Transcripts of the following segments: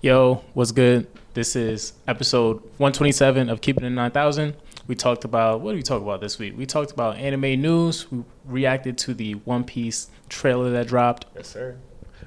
Yo, what's good? This is episode 127 of Keeping It 9000. We talked about, what did we talk about this week? We talked about anime news. We reacted to the One Piece trailer that dropped. Yes, sir.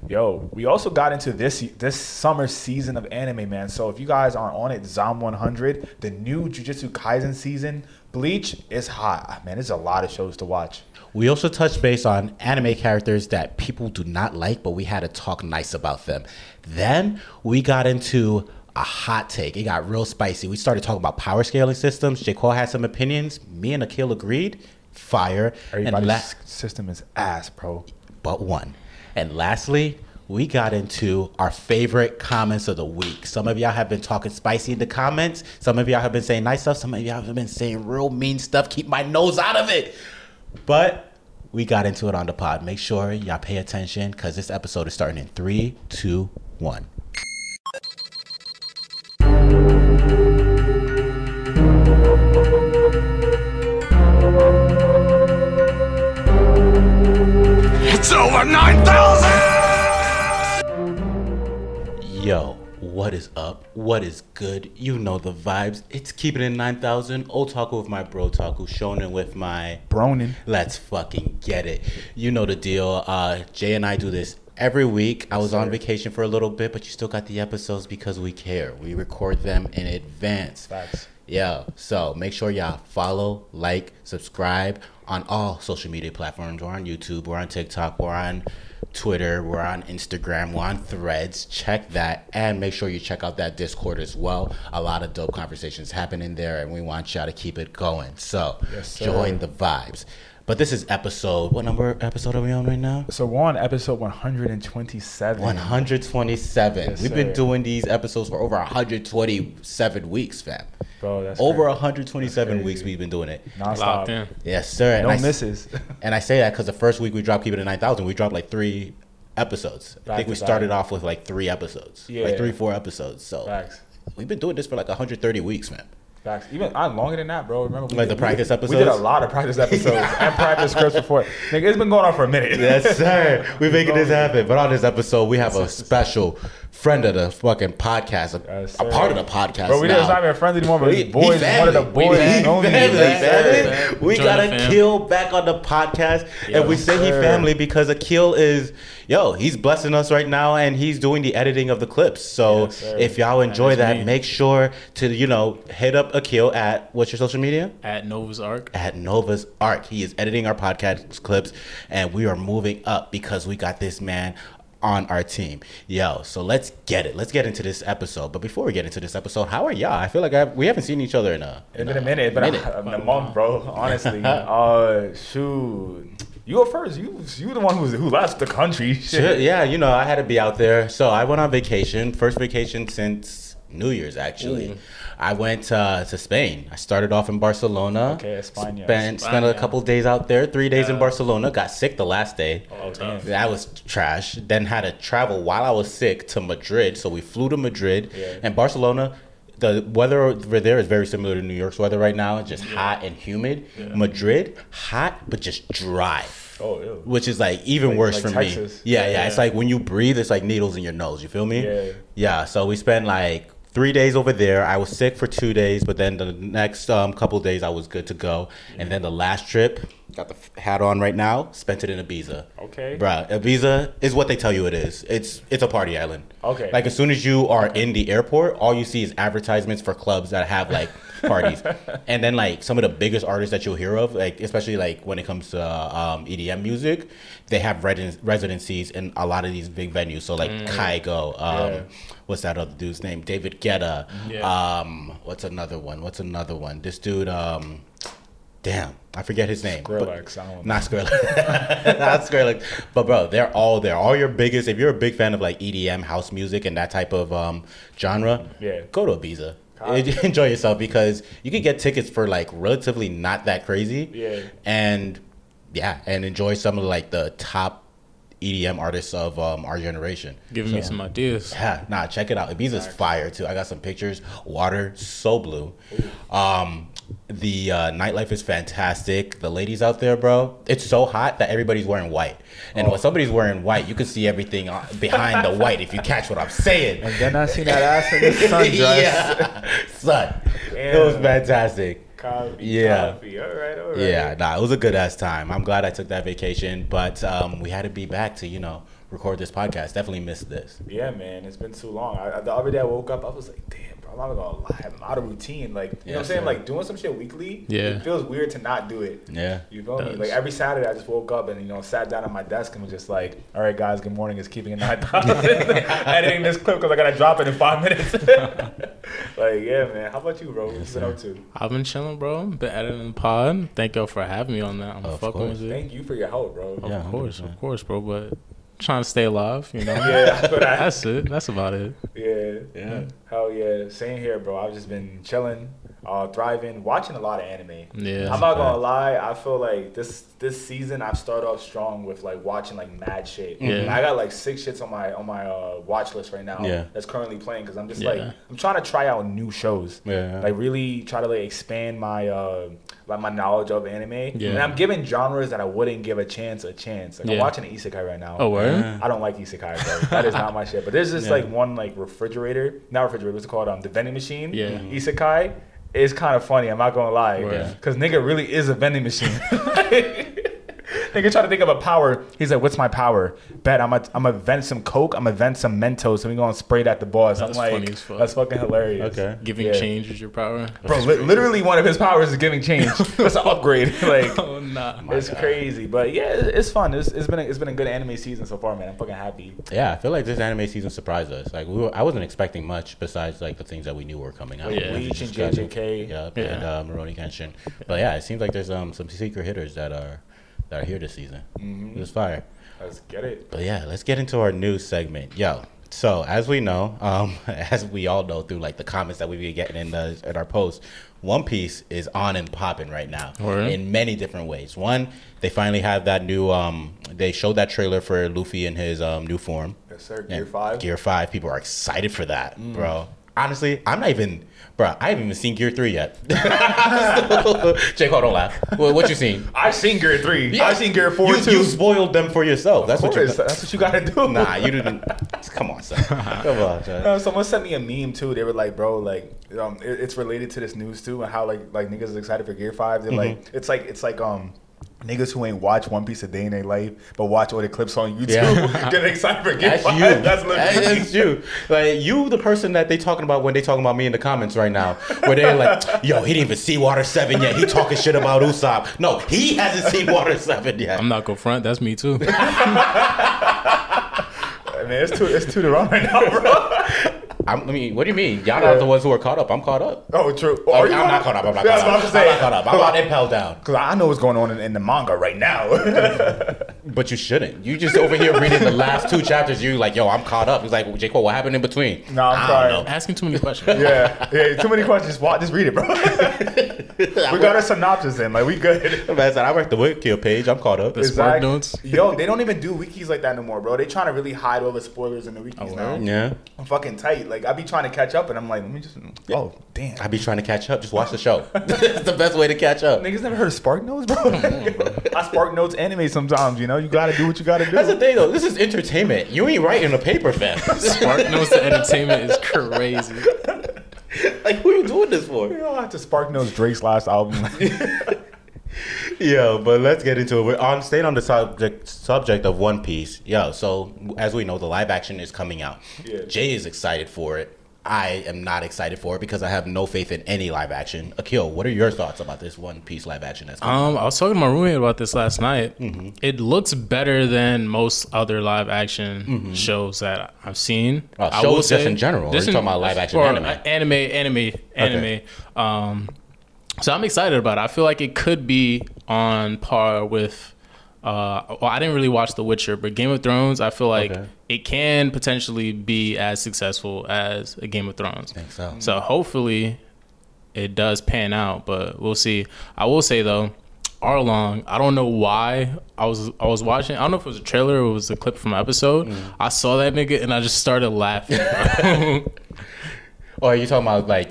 Yo, we also got into this this summer season of anime, man. So if you guys aren't on it, Zom 100, the new Jujutsu Kaisen season, Bleach is hot, Ah, man. There's a lot of shows to watch. We also touched base on anime characters that people do not like, but we had to talk nice about them. Then we got into a hot take. It got real spicy. We started talking about power scaling systems. J. Cole had some opinions. Me and Akil agreed. Fire. Everybody's and la- system is ass, bro. but one. And lastly, we got into our favorite comments of the week. Some of y'all have been talking spicy in the comments. Some of y'all have been saying nice stuff. Some of y'all have been saying real mean stuff. Keep my nose out of it. But we got into it on the pod. Make sure y'all pay attention because this episode is starting in three, two, one. It's over 9,000! Yo, what is up? What is good? You know the vibes. It's keeping it 9000. Otaku with my bro Taku, Shonen with my Bronin. Let's fucking get it. You know the deal. Uh, Jay and I do this every week. I was on vacation for a little bit, but you still got the episodes because we care. We record them in advance. Facts. Yeah. So make sure y'all follow, like, subscribe on all social media platforms. We're on YouTube, we're on TikTok, we're on Twitter, we're on Instagram, we're on threads. Check that and make sure you check out that Discord as well. A lot of dope conversations happening there and we want y'all to keep it going. So Yes, join the vibes. But this is episode what number episode are we on right now? So we're on episode 127. 127. Yes, We've been doing these episodes for over 127 weeks, fam. Bro, that's Over crazy. 127 That's weeks we've been doing it. Nonstop. Locked in. Yes, sir. And No I, s- misses. And I say that because the first week we dropped Keep It at 9000, we dropped like three episodes. I think we started back. off with like three episodes. Yeah. Like three, four episodes. So Facts. we've been doing this for like 130 weeks, man. Facts. Even I longer than that, bro. Remember we Like the practice we, We did a lot of practice episodes and practice scripts before. Nigga, it's been going on for a minute. Yes, sir. We're making this happen. But on this episode, we have a special friend of the fucking podcast, a, a part of the podcast. Bro, we now. didn't not even friends anymore, but We- we, he boys, one of the We boys. family, family, family. We Join got the fam. Akil back on the podcast, and we say he family because Akil is, yo, he's blessing us right now, and he's doing the editing of the clips. So Yes, if y'all enjoy is that, make sure to you know hit up Akil at what's your social media? At Nova's Arc. at Nova's Arc. He is editing our podcast clips, and we are moving up because we got this man on our team. Yo, so let's get it. Let's get into this episode. But before we get into this episode, how are y'all? I feel like I, we haven't seen each other in a. It's been a minute. Been minute. a, a month, bro. Honestly. uh, shoot. You go first. You you the one who's who left the country. Shit. Shit, yeah, you know, I had to be out there. So I went on vacation. First vacation since New Year's, actually. I went uh, to Spain. I started off in Barcelona. Okay, España. Spent, spent a couple days out there, three days in Barcelona. Got sick the last day. Oh, damn. That was trash. Then had to travel while I was sick to Madrid. So we flew to Madrid Yeah. and Barcelona. The weather over there is very similar to New York's weather right now. It's just hot and humid. Yeah. Madrid, hot but just dry. Oh, ew. Which is like even Like- worse like for me. Yeah, yeah, Yeah. It's like when you breathe, it's like needles in your nose. You feel me? Yeah. Yeah. So we spent like three days over there. I was sick for two days, but then the next um, couple days I was good to go. And then the last trip, got the f- hat on right now. Spent it in Ibiza. Okay. Bruh, Ibiza is what they tell you it is. It's it's a party island. Okay. Like as soon as you are in the airport, all you see is advertisements for clubs that have like parties, and then like some of the biggest artists that you'll hear of, like especially like when it comes to uh, um, EDM music, they have reden- residencies in a lot of these big venues. So like Kygo, um, Yeah. what's that other dude's name? David Guetta. Yeah. Um, what's another one? What's another one? This dude. Um, damn, I forget his name. but- Skrillex, I don't know. Not Skrillex. Not Skrillex. But bro, they're all there. All your biggest. If you're a big fan of like EDM, house music, and that type of um, genre, Yeah. go to Ibiza. Enjoy yourself because you could get tickets for like relatively not that crazy. Yeah. And yeah, and enjoy some of like the top EDM artists of um, our generation. Giving me some ideas. Yeah, nah, check it out. Ibiza's fire too. I got some pictures. Water so blue. Um, The uh, nightlife is fantastic. The ladies out there, bro, it's so hot that everybody's wearing white. And when somebody's wearing white, you can see everything uh, behind the white. If you catch what I'm saying. And then I seen that ass in the sundress. yeah, son, it was fantastic. Coffee, Yeah. coffee. All right, all right. Yeah, nah, it was a good ass time. I'm glad I took that vacation, but um, we had to be back to you know record this podcast. Definitely missed this. Yeah, man, it's been too long. I, I- the other day I woke up, I was like, damn, bro, I'm not gonna lie, I'm out of routine. Like, you know what I'm saying? sir. Like doing some shit weekly. Yeah. it feels weird to not do it. Yeah. You feel me? Like every Saturday, I just woke up and you know sat down at my desk and was just like, "All right, guys, good morning. It's keeping it nine thousand. Editing this clip because I gotta drop it in five minutes." like, yeah, man. How about you, bro? What you been up to? I've been chilling, bro. Been editing the pod. Thank y'all for having me on that. I'm Of fucking course. with it. Thank you for your help, bro. Of Yeah, course, 100%. of course, bro. But trying to stay alive, you know. Yeah, I. That's it. That's about it. Yeah. Yeah. Hell yeah. Same here, bro. I've just been chilling, uh, thriving, watching a lot of anime. Yeah. I'm not gonna lie. I feel like this this season I've started off strong with like watching like mad shit. Yeah. And I got like six shits on my on my uh, watch list right now. Yeah. That's currently playing because I'm just Yeah. like I'm trying to try out new shows. Yeah. Like really try to like expand my uh like my knowledge of anime. Yeah. And I'm giving genres that I wouldn't give a chance a chance. Like I'm Yeah. watching isekai right now. Oh, word? I don't like isekai, bro. That is not my shit. But there's just Yeah. like one like refrigerator, not refrigerator. What's it called? Um, the vending machine. Yeah. Isekai is kind of funny. I'm not gonna lie, Word. because nigga really is a vending machine. nigga trying to think of a power. He's like, "What's my power? Bet I'm gonna I'm gonna vent some coke. I'm gonna vent some Mentos, and we gonna spray it at the boss." That's I'm like, funny as fuck. "That's fucking hilarious." Okay. Giving Yeah. change is your power. Bro, li- literally one of his powers is giving change. That's an upgrade. like, Oh nah. it's crazy, but yeah, it- it's fun. It's, it's been a, it's been a good anime season so far, man. I'm fucking happy. Yeah, I feel like this anime season surprised us. Like we were, I wasn't expecting much besides like the things that we knew were coming out. Yeah. Bleach and JJK. Yep, Yeah. and uh, Rurouni Kenshin. But yeah, it seems like there's um some secret hitters that are that are here this season. Mhm. It's fire. Let's get it. But yeah, let's get into our news segment. Yo, so as we know, um, as we all know through like the comments that we've been getting in the in our posts, One Piece is on and popping right now Word. in many different ways. One, they finally have that new um, they showed that trailer for Luffy in his um new form. Yes, sir. Gear five. Gear five. People are excited for that, bro. Honestly, I'm not even, bro. I haven't even seen Gear three yet. Jake, hold on, laugh. What, what you seen? I've seen Gear three. Yeah. I've seen Gear four you, too. You spoiled them for yourself. That's what you. that's what you gotta do. Nah, you didn't. Come on, son. Come on, son. No, someone sent me a meme too. They were like, "Bro, like, um, it, it's related to this news too, and how like like niggas is excited for Gear Five. They're like, Mm-hmm. it's like it's like um." Niggas who ain't watch One Piece a day in their life, but watch all the clips on YouTube, Yeah. get excited for Gear That's Five. you. That's literally That's you. Like you, the person that they talking about when they talking about me in the comments right now, where they're like, "Yo, he didn't even see Water Seven yet. He talking shit about Usopp. No, he hasn't seen Water Seven yet. I'm not gonna front. That's me too. I mean, it's too it's too to run right now, bro. I'm, I mean, what do you mean? Y'all are the ones who are caught up. I'm caught up. Oh, true. Oh, Are I'm you not caught up. I'm not Yeah, caught I up. was I'm about not caught up. I'm about Impel down. Because I know what's going on in, in the manga right now. But you shouldn't. You just over here reading the last two chapters. You like, yo, I'm caught up. He's like, well, J. Cole, what happened in between? No, I'm I sorry. don't know. Asking too many questions. yeah, yeah. Too many questions. Watch, just read it, bro. we got our synopsis in. Like we good. Man, I read the Wiki page. I'm caught up. The Spark Notes? Yo, they don't even do wikis like that no more, bro. They trying to really hide all the spoilers in the wikis Oh, now. Yeah. I'm fucking tight. Like I be trying to catch up, and I'm like, let me just. Oh damn. I be trying to catch up. Just watch the show. it's the best way to catch up. Niggas never heard of Spark Notes, bro. Mm-hmm, I Spark Notes anime sometimes. You know, you gotta do what you gotta do. That's the thing, though. This is entertainment. You ain't writing a paper, fam. Spark Notes to entertainment is crazy. like, who are you doing this for? You don't have to Spark Notes Drake's last album. Yo, but let's get into it. We're on staying on the subject subject of One Piece. Yo, so as we know, the live action is coming out. Yeah. Jay is excited for it. I am not excited for it because I have no faith in any live action. Akil, what are your thoughts about this One Piece live action that's coming? Um, I was talking to my roommate about this last night. Mm-hmm. It looks better than most other live action shows that I've seen. I shows will just in general, or you talking about live action or anime? Anime, anime, anime. Um, so I'm excited about it. I feel like it could be on par with. Uh, well, I didn't really watch The Witcher, but Game of Thrones, I feel like Okay. it can potentially be as successful as a Game of Thrones. think so. So hopefully it does pan out, but we'll see. I will say though, Arlong, I don't know why I was I was watching. I don't know if it was a trailer or it was a clip from an episode. Mm. I saw that nigga and I just started laughing. Or are you talking about like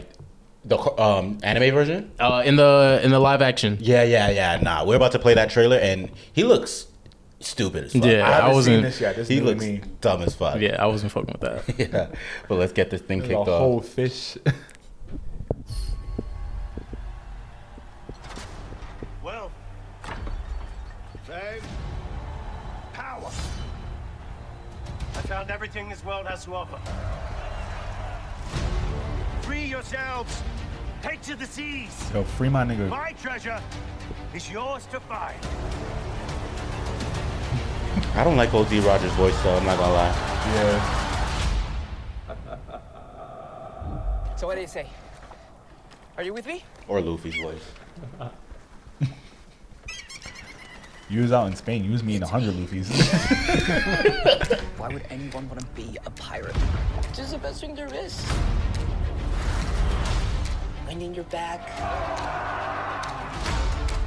The um, anime version? Uh, in the in the live action. Yeah, yeah, yeah. Nah, we're about to play that trailer, and he looks stupid as fuck. Yeah, I I wasn't- seen this yet. This he looks me. dumb as fuck. Yeah, I wasn't fucking with that. yeah. But let's get this thing The kicked whole off. fish. Well, fame, power. I found everything this world has to offer. Free yourselves. Take to the seas. Yo, free my nigga. My treasure is yours to find. I don't like Gol D. Roger's voice, though. I'm not gonna lie. Yeah. So what do you say? Are you with me? Or Luffy's voice. You was out in Spain. You was me in a hundred Luffy's. Why would anyone want to be a pirate? This is the best thing there is. Wind in your back.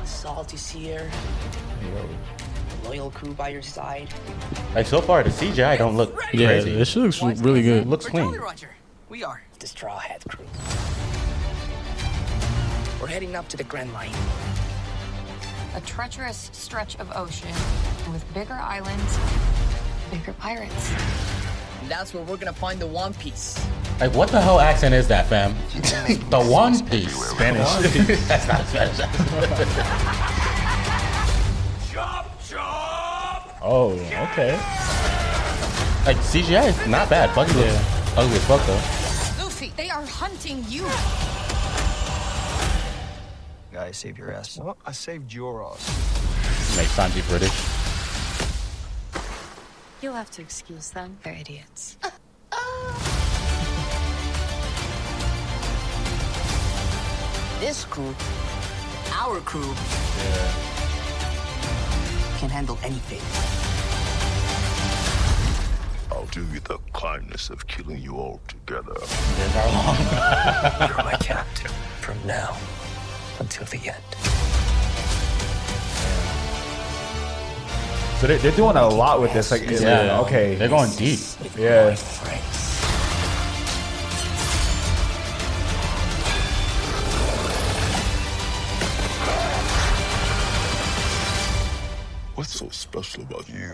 Salty sea air. Loyal crew by your side. Like so far, the CGI don't look Yeah, crazy. this looks really good. looks clean. Roger. We are the Straw Hat crew. We're heading up to the Grand Line. A treacherous stretch of ocean with bigger islands, bigger pirates. And that's where we're gonna find the One Piece. Like, what the hell accent is that, fam? the One Piece. Spanish. That's not Spanish. Chop, chop. oh, okay. like CGI is not bad. Buggy looks ugly as fuck though. Luffy, they are hunting you. Guy, save your ass. Well, I saved your ass. Make Sanji British. You'll have to excuse them. They're idiots. This crew, our crew, can handle anything. I'll do you the kindness of killing you all together. You're my captain from now until the end. So they're, they're doing a lot with this. Like, yeah. like, okay. They're going deep. Yeah. What's so special about you?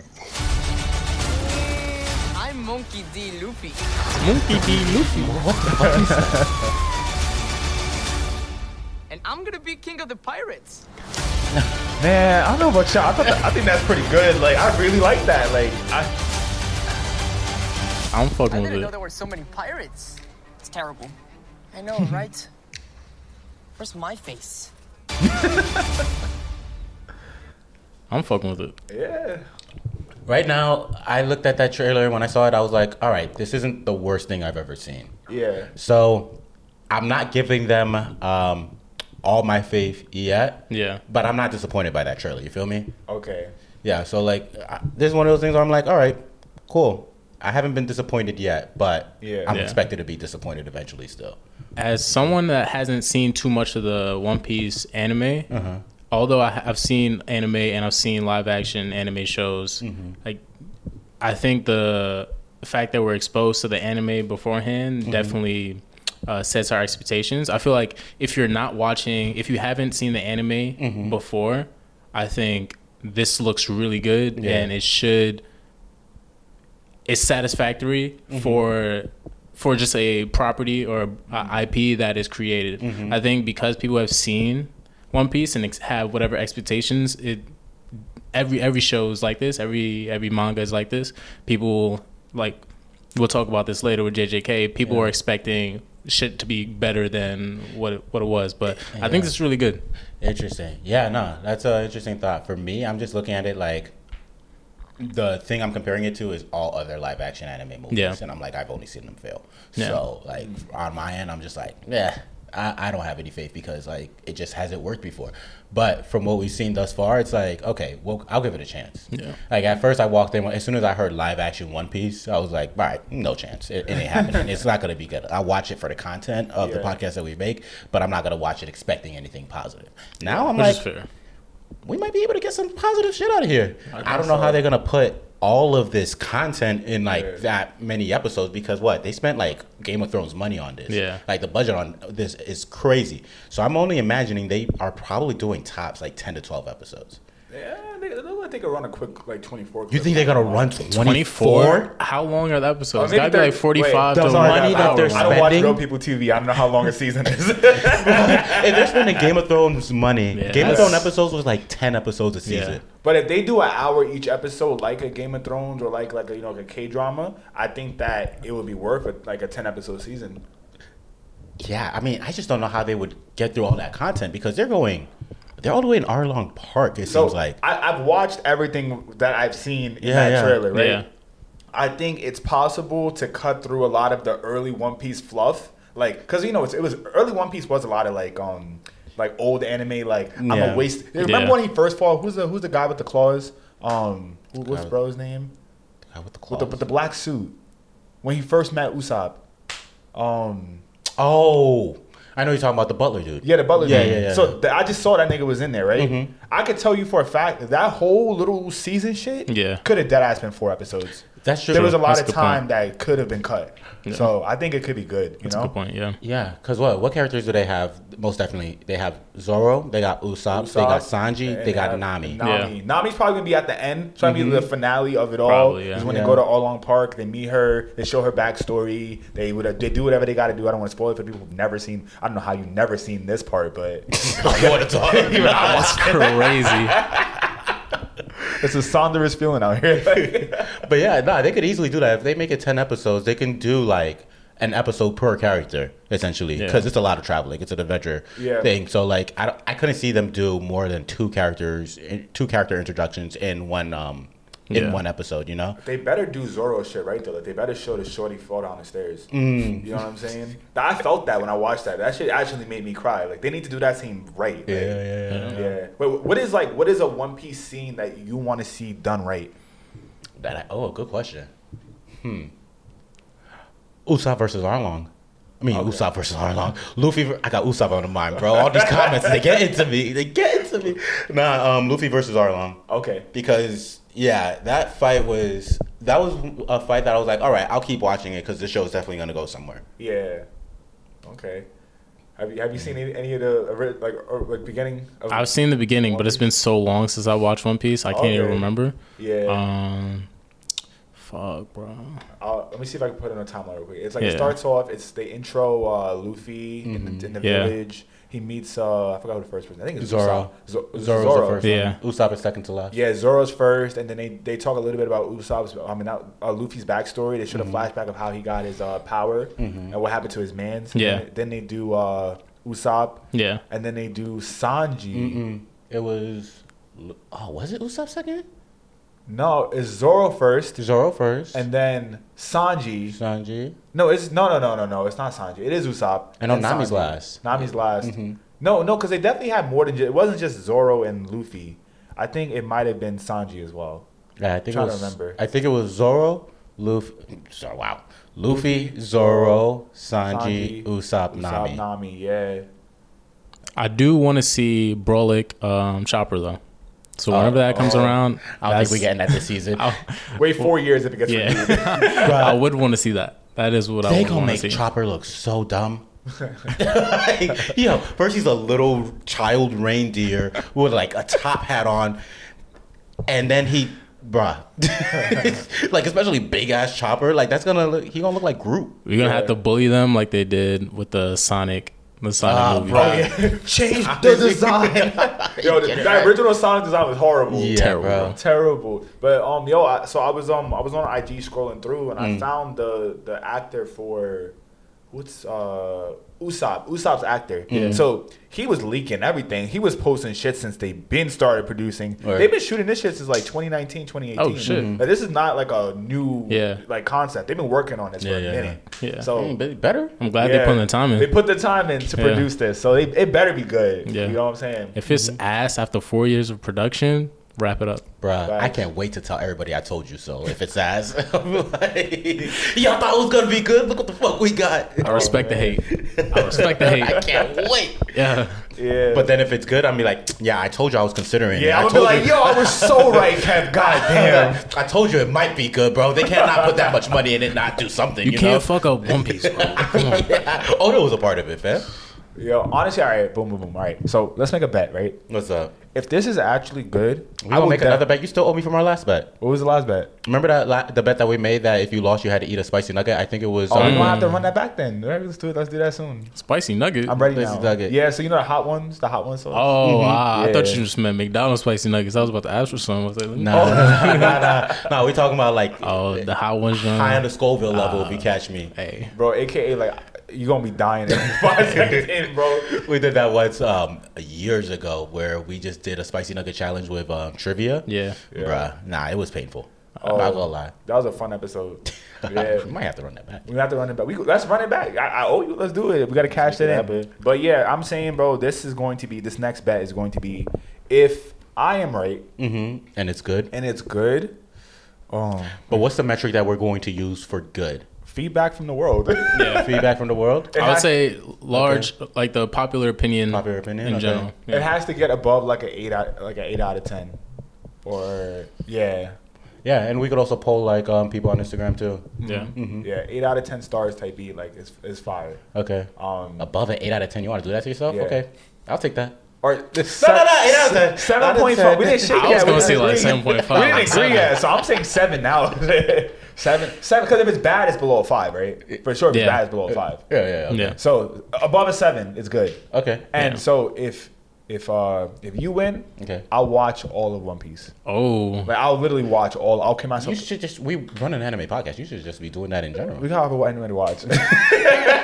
I'm Monkey D. Luffy. Monkey D. Luffy. What the fuck is that? And I'm gonna be king of the pirates. Man, I don't know about y'all. I, thought that, I think that's pretty good. Like, I really like that. Like, I, I'm I fucking with didn't know it. there were so many pirates. It's terrible. I know, right? Where's my face? I'm fucking with it. yeah. Right now, I looked at that trailer. When I saw it, I was like, all right, this isn't the worst thing I've ever seen. Yeah. So I'm not giving them um, all my faith yet. Yeah. But I'm not disappointed by that trailer. You feel me? Okay. Yeah. So like, I- this is one of those things where I'm like, all right, cool. I haven't been disappointed yet, but Yeah. I'm Yeah. expected to be disappointed eventually. Still. As someone that hasn't seen too much of the One Piece anime, Uh-huh. although I, I've seen anime and I've seen live action anime shows, Mm-hmm. like I think the fact that we're exposed to the anime beforehand Mm-hmm. definitely uh, sets our expectations. I feel like if you're not watching, if you haven't seen the anime Mm-hmm. before, I think this looks really good Yeah. and it should. It's satisfactory Mm-hmm. for for just a property or a IP that is created. Mm-hmm. I think because people have seen One Piece and ex- have whatever expectations, it every every show is like this. Every every manga is like this. People like we'll talk about this later with JJK. People are expecting shit to be better than what it, what it was, but I think it's really good. Interesting. Yeah, no, that's an interesting thought. For me, I'm just looking at it like the thing I'm comparing it to is all other live action anime movies. Yeah. And I'm like, I've only seen them fail. Yeah. So, like, on my end, I'm just like, yeah, I, I don't have any faith because, like, it just hasn't worked before. But from what we've seen thus far, it's like, okay, well, I'll give it a chance. Yeah. Like, at first, I walked in, as soon as I heard live action One Piece, I was like, all right, no chance. It, it ain't happening. it's not going to be good. I watch it for the content of the podcast that we make, but I'm not going to watch it expecting anything positive. Now I'm Which like, is fair. We might be able to get some positive shit out of here. I, think don't know so. how they're gonna put all of this content in like Yeah. that many episodes because what they spent like Game of Thrones money on this. Yeah. like the budget on this is crazy. So I'm only imagining they are probably doing tops like ten to twelve episodes. Yeah, they, they look like they could run a quick like 24. You think they're gonna run 24? 24? How long are the episodes? Or Gotta be like 45 wait, to the money I- that they're spending. I don't watch real people TV. I don't know how long a season is. if they're spending Game of Thrones money, Yeah, Game of Thrones episodes was like ten episodes a Yeah. season. But if they do an hour each episode, like a Game of Thrones or like like a you know like a K drama, I think that it would be worth it, like a ten episode season. Yeah, I mean, I just don't know how they would get through all that content because they're going, they're all the way in Arlong Park. It So seems like. I, I've watched everything that I've seen in Yeah, that yeah. trailer, right? Yeah. I think it's possible to cut through a lot of the early One Piece fluff, like because you know it's, it was early One Piece was a lot of like um like old anime like I'm a waste. Remember Yeah. when he first fought? Who's the who's the guy with the claws? Um, who, what's Guy with- bro's name? God, with the With the, claws. with the black suit when he first met Usopp. Um, oh, I know you're talking about the butler dude. yeah, the butler. Yeah, dude. yeah, yeah. So the, I just saw that nigga was in there, right? Mhm. I could tell you for a fact that that whole little season shit, Yeah. could have dead ass been four episodes. That's true. There was a lot That's of good time point. that could have been cut. So I think it could be good. You That's a good point, yeah. Yeah, because what what characters do they have? Most definitely, they have Zoro, they got Usopp, they got Sanji, and they got have Nami. Nami. Nami's probably gonna be at the end. So I mean, the mm-hmm. finale of it all Probably, yeah. is when Yeah. they go to Arlong Park. They meet her. They show her backstory. They would they do whatever they got to do. I don't want to spoil it for people who've never seen. I don't know how you've never seen this part, but I want to talk. That's crazy. it's a sonderous feeling out here. But yeah, nah, they could easily do that. If they make it 10 episodes, they can do like an episode per character, essentially. Yeah. Because it's a lot of traveling. It's an adventure Yeah. thing. So, like, I, don't- I couldn't see them do more than two characters, two character introductions in one um in Yeah. one episode, you know? They better do Zoro shit right though. Like they better show the shorty fall down the stairs. Mm. You know what I'm saying? I felt that when I watched that. That shit actually made me cry. Like they need to do that scene right. like, yeah, yeah. Wait, what is like? What is a One Piece scene that you want to see done right? That I, oh, good question. Hmm. Usopp versus Arlong. I mean, Usopp versus Arlong. Luffy, I got Usopp on the mind, bro. All these comments, they get into me. They get into me. Nah, um, Luffy versus Arlong. Okay. because yeah, that fight was that was a fight that I was like, all right, I'll keep watching it because this show is definitely gonna go somewhere. Yeah. Okay. Have you have you seen any, any of the like or, like beginning? Of I've seen the beginning, but it's been so long since I watched One Piece, I can't even remember. Yeah. Um, fuck, bro. Uh, let me see if I can put it on a timeline real quick. It's like it starts off. It's the intro. Uh, Luffy in the, in the Yeah. village. He meets. Uh, I forgot who the first person. I think it's Zoro. Usopp. Zo- Zoro's Zoro. the first Yeah. one. Usopp is second to last. Yeah, Zoro's first, and then they, they talk a little bit about Usopp's. I mean, not, uh, Luffy's backstory. They showed Mm-hmm. a flashback of how he got his uh, power and what happened to his man's. Yeah. And then they do uh, Usopp, Yeah. and then they do Sanji. Mm-mm. It was. Oh, was it Usopp second? No, it's Zoro first, Zoro first, and then Sanji. Sanji. No, it's no, no, no, no, no. It's not Sanji. It is Usopp. I know and Nami's Sanji. last. Nami's last. Mhm. No, no, because they definitely had more than just. It wasn't just Zoro and Luffy. I think it might have been Sanji as well. Yeah, I think Trying it to was. remember. I think it was Zoro, Luffy. So, wow, Luffy, Zoro, Sanji, Usopp, Nami. Nami, yeah. I do want to see Brolic um, Chopper though. So whenever that comes around, I don't think that's- we're getting that this season. I, Wait four years if it gets yeah, renewed. I would want to see that. That is what I They would gonna want to make see. Chopper look so dumb. Like, yo, first he's a little child reindeer with like a top hat on, and then he, bruh, like especially big ass Chopper, like that's gonna look, he gonna look like Groot. We're gonna have to bully them like they did with the Sonic, the Sonic Ah, movie. bro. Change the design. Yo, the, that original Sonic design was horrible. Yeah, Terrible, bro. bro. Terrible. But um, yo, I, so I was um, I was on IG scrolling through, and Mm. I found the the actor for what's uh Usopp, Usopp's actor. So he was leaking everything. He was posting shit since they been started producing. Right. They've been shooting this shit since like 2019, 2018. Oh, shit. Like, this is not like a new Yeah. like concept. They've been working on this Yeah, for a yeah, minute. yeah. So Mm, better. I'm glad yeah, they put the time in. They put the time in to Yeah. produce this, so they, it better be good. Yeah. You know what I'm saying? If it's ass after four years of production, wrap it up. Bruh, I can't wait to tell everybody I told you so. If it's ass, like, y'all thought it was gonna be good. Look what the fuck we got. I respect the hate. I respect the hate. I can't wait. Yeah. Yeah. But then if it's good, I'm be like, yeah, I told you I was considering. it. yeah, I I'm be like, you- yo, I was so right, Kev. God damn. I told you it might be good, bro. They cannot put that much money in it and not do something. You, You, can't know? fuck up One Piece, bro. Come yeah. Oda was a part of it, fam. Yo, honestly, all right, boom, boom, boom. All right, so let's make a bet, right? What's up? If this is actually good, We I gonna will make def- another bet. You still owe me from our last bet. What was the last bet? Remember that la- the bet that we made that if you lost, you had to eat a spicy nugget. I think it was. Oh, we're um, gonna have to run that back then. All right, let's do it. Let's do that soon. Spicy nugget. I'm ready Spicy now. nugget. Yeah, so you know the hot ones, the hot ones. sauce? Oh, wow. I thought Yeah. you just meant McDonald's spicy nuggets. I was about to ask for some. I was like, let Nah, nah, nah, nah, nah. We talking about like Oh, the hot ones, John. high on the Scoville level. if you catch me, Hey. bro. AKA like you gonna be dying in five seconds in, bro. we did that once um, years ago where we just did a spicy nugget challenge with um, trivia. Yeah. Yeah. Bruh, nah, it was painful. Oh. I'm not gonna lie. That was a fun episode. Yeah. we might have to run that back. We have to run it back. We let's run it back. I, I owe you. Let's do it. We got to cash that in. that, But yeah, I'm saying, bro, this is going to be this next bet is going to be if I am right Mm-hmm. And it's good. and it's good. Oh, But what's the metric that we're going to use for good? Feedback from the world. Yeah. Feedback from the world. It I would say large, like the popular opinion. Popular opinion, in okay. general. It has to get above like an eight out, like an eight out of ten, or yeah, Yeah, and we could also poll like um, people on Instagram too. yeah. yeah, eight out of ten stars type beat like is is fire. Okay. Um, Above an eight out of ten, you want to do that to yourself? Yeah. Okay, I'll take that. or the No, no, no, eight out of ten. Seven point five. We didn't shake I was yet. Gonna say like agree. seven point We didn't agree yet, so I'm saying seven now. Seven, seven. Because if it's bad, it's below a five, right? For sure, if it's bad, it's below a five. Yeah, yeah, okay. Yeah. So above a seven is good. Okay. And Yeah. so if if uh if you win, Okay. I'll watch all of One Piece. Oh. Like I'll literally watch all. I'll kill You should just we run an anime podcast. You should just be doing that in general. We gotta have anyone to watch.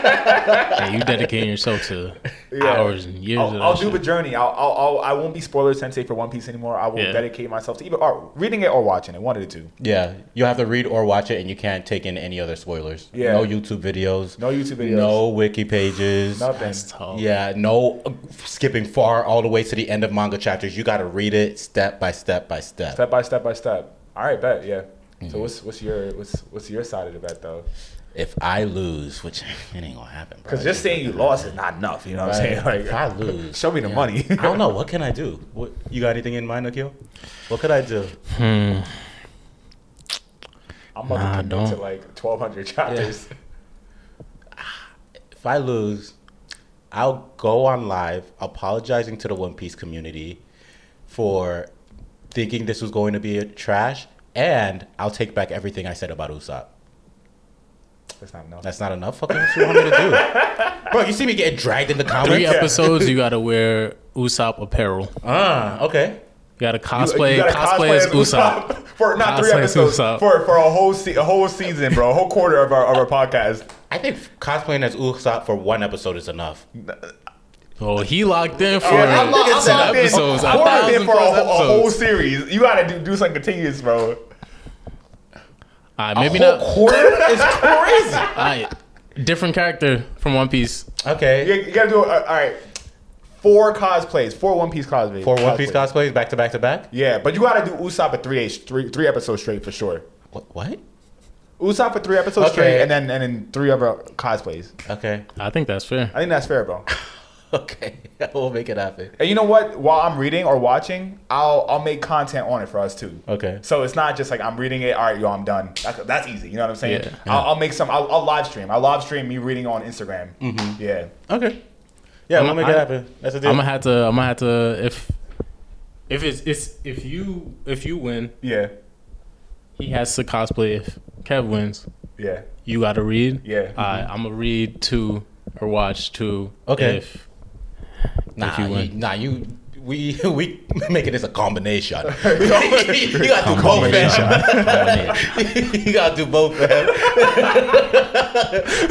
Yeah, you dedicating yourself to Yeah. hours and years I'll, of that I'll do shit. the journey. I'll, I'll, I'll I won't be spoiler sensei for One Piece anymore. I will Yeah. dedicate myself to either or reading it or watching it. One of the two. Yeah, you have to read or watch it, and you can't take in any other spoilers. Yeah. No YouTube videos. No YouTube videos. No wiki pages. Nothing. That's tough. Yeah, no uh, skipping far all the way to the end of manga chapters. You got to read it step by step by step. Step by step by step. All right, bet. Yeah. Mm-hmm. So what's what's your what's what's your side of the bet though? If I lose, which it ain't gonna happen, bro. Because just saying you lost is not enough. You know what I'm saying? Right. if I lose, show me the yeah. money. I don't know. What can I do? What you got anything in mind, Akil? What could I do? Hmm. I'm about Nah, to commit to like 1,200 chapters. If I lose, I'll go on live apologizing to the One Piece community for thinking this was going to be a trash, and I'll take back everything I said about Usopp. That's not enough. That's not enough. Fucking what you want me to do, bro? You see me getting dragged in the comments? Three episodes, you gotta wear Usopp apparel. Ah, okay. You gotta cosplay, you gotta cosplay, as Usopp. for not three Cosplay as episodes for for a whole se- a whole season, bro, a whole quarter of our of our podcast. I think cosplaying as Usopp for one episode is enough. Oh, he locked in for Yeah, I'm locked- I'm ten locked in. episodes. A I'm locked in for a, whole- a whole series. You gotta do, do something continuous, bro. Alright, maybe a whole not. quarter is crazy. Alright, different character from One Piece. Okay. you gotta do uh, all right. Four cosplays, four One Piece cosplays. four One Piece cosplays. cosplays back to back to back. Yeah, but you gotta do Usopp for three three three episodes straight for sure. What? What? Usopp for three episodes Okay. straight, and then and then three other cosplays. Okay. I think that's fair. I think that's fair, bro. Okay. we'll make it happen. And you know what? While I'm reading or watching, I'll I'll make content on it for us too. Okay. So it's not just like I'm reading it. All right, yo, I'm done. That's, that's easy. You know what I'm saying? Yeah. I'll, I'll make some. I'll, I'll live stream. I'll live stream me reading on Instagram. Mm-hmm. Yeah. Okay. Yeah, I'm- we'll make I- it happen. That's a deal. I'm gonna have to. I'm gonna have to. If if it's, it's if you if you win, Yeah. he has to cosplay. If Kev wins, Yeah. you gotta read. Yeah. Alright, I'm gonna read two or watch two. Okay. If nah, if you you, nah, you. We we making this a combination. you gotta do both, man. you gotta do both, man. we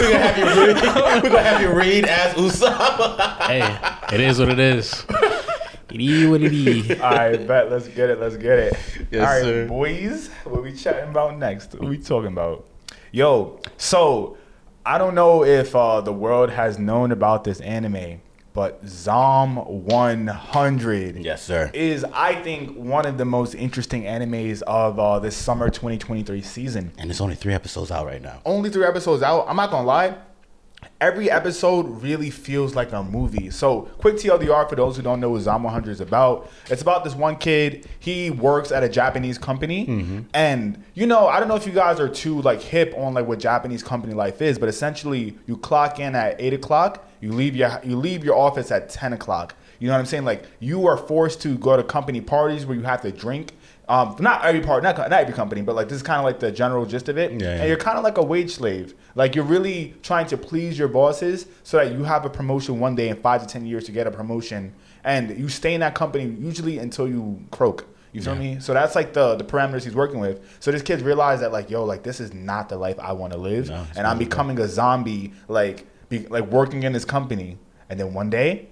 gonna have you read. We gonna have you read as Usopp. hey, it is what it is. It is what it is. All right, bet. Let's get it. Let's get it. Yes, All right, sir. boys. What we chatting about next? What we talking about? Yo, so I don't know if uh, the world has known about this anime, but Zom 100 Yes, sir. is I think one of the most interesting animes of uh, this summer 2023 season. And there's only three episodes out right now. Only three episodes out. I'm not gonna lie. Every episode really feels like a movie. So, quick TLDR for those who don't know what Zom 100 is about. It's about this one kid. He works at a Japanese company, and you know, I don't know if you guys are too like hip on like what Japanese company life is, but essentially, you clock in at eight o'clock. You leave your you leave your office at ten o'clock. You know what I'm saying? Like you are forced to go to company parties where you have to drink. Um, not every part, not, not every company, but like this is kind of like the general gist of it. Yeah, And yeah. you're kind of like a wage slave. Like you're really trying to please your bosses so that you have a promotion one day in five to ten years to get a promotion, and you stay in that company usually until you croak. You feel me? So that's like the the parameters he's working with. So this kid realized that like, yo, like this is not the life I want to live, No, and I'm becoming a zombie, like be, like working in this company. And then one day,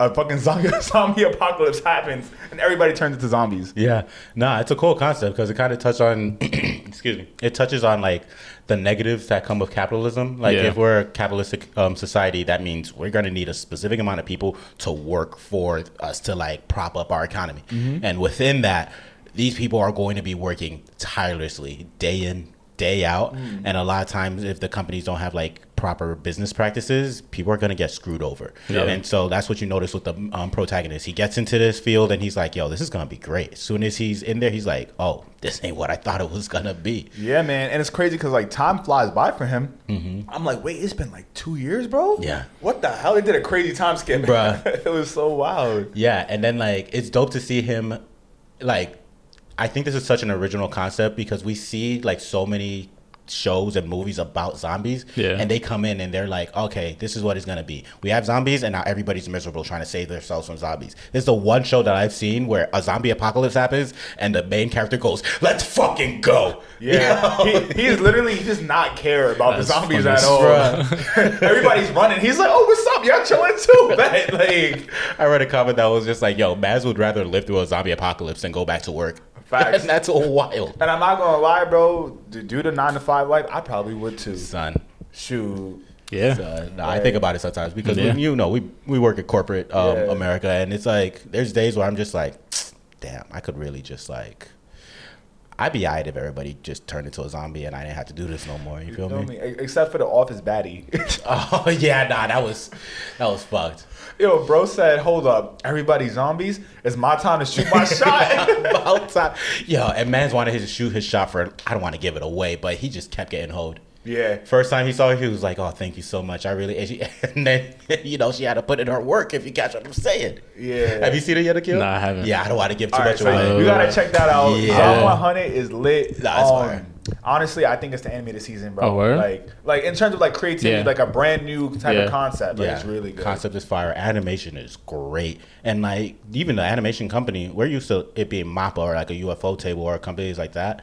a fucking zombie, zombie apocalypse happens, and everybody turns into zombies. Yeah, nah, it's a cool concept because it kind of touches on, excuse me, it touches on like the negatives that come with capitalism. Like Yeah. if we're a capitalistic um, society, that means we're gonna need a specific amount of people to work for us to like prop up our economy, and within that, these people are going to be working tirelessly day in day out and a lot of times if the companies don't have like proper business practices people are going to get screwed over Yeah. and so that's what you notice with the um, protagonist he gets into this field and he's like yo this is going to be great as soon as he's in there he's like oh this ain't what i thought it was going to be Yeah, man, and it's crazy because like time flies by for him. I'm like, wait, it's been like two years, bro. Yeah. What the hell? They did a crazy time skip, Bruh. it was so wild. Yeah, and then like it's dope to see him like I think this is such an original concept because we see like so many shows and movies about zombies Yeah. and they come in and they're like okay this is what it's going to be we have zombies and now everybody's miserable trying to save themselves from zombies this is the one show that i've seen where a zombie apocalypse happens and the main character goes let's fucking go Yeah, he, he is literally he does not care about That's the zombies funny at all. Everybody's running. He's like, oh, what's up? Y'all chilling too, man. Like, i read a comment that was just like yo maz would rather live through a zombie apocalypse than go back to work Facts. and that's wild and I'm not gonna lie, bro. To do the nine to five life, I probably would too. son Shoot. Yeah. Uh, no, I think about it sometimes because Yeah. we, you know we we work at corporate um, Yeah. America, and it's like there's days where I'm just like, damn, I could really just like, I'd be eyed if everybody just turned into a zombie and I didn't have to do this no more. You feel You know me? me? Except for the office baddie. Oh yeah, nah, that was that was fucked. Yo, bro said, hold up, everybody zombies. It's my time to shoot my shot. About time. Yo, and man's wanted to shoot his shot for. I don't want to give it away, but he just kept getting hold. Yeah. First time he saw her, he was like, "Oh, thank you so much. I really." And, she, and then you know she had to put in her work. If you catch what I'm saying. Yeah. Have you seen it yet, Akil? Nah, I haven't. Yeah, I don't want to give too All right, much so away. you gotta check that out. Yeah. Zom 100 is lit. Nah, it's Um, fire. honestly, I think it's the animated season, bro. Oh, word? Like, like in terms of like creativity, Yeah. like a brand new type Yeah. of concept. Like, yeah, it's really good. Concept is fire. Animation is great, and like even the animation company, we're used to it being Mappa or like a ufotable or companies like that.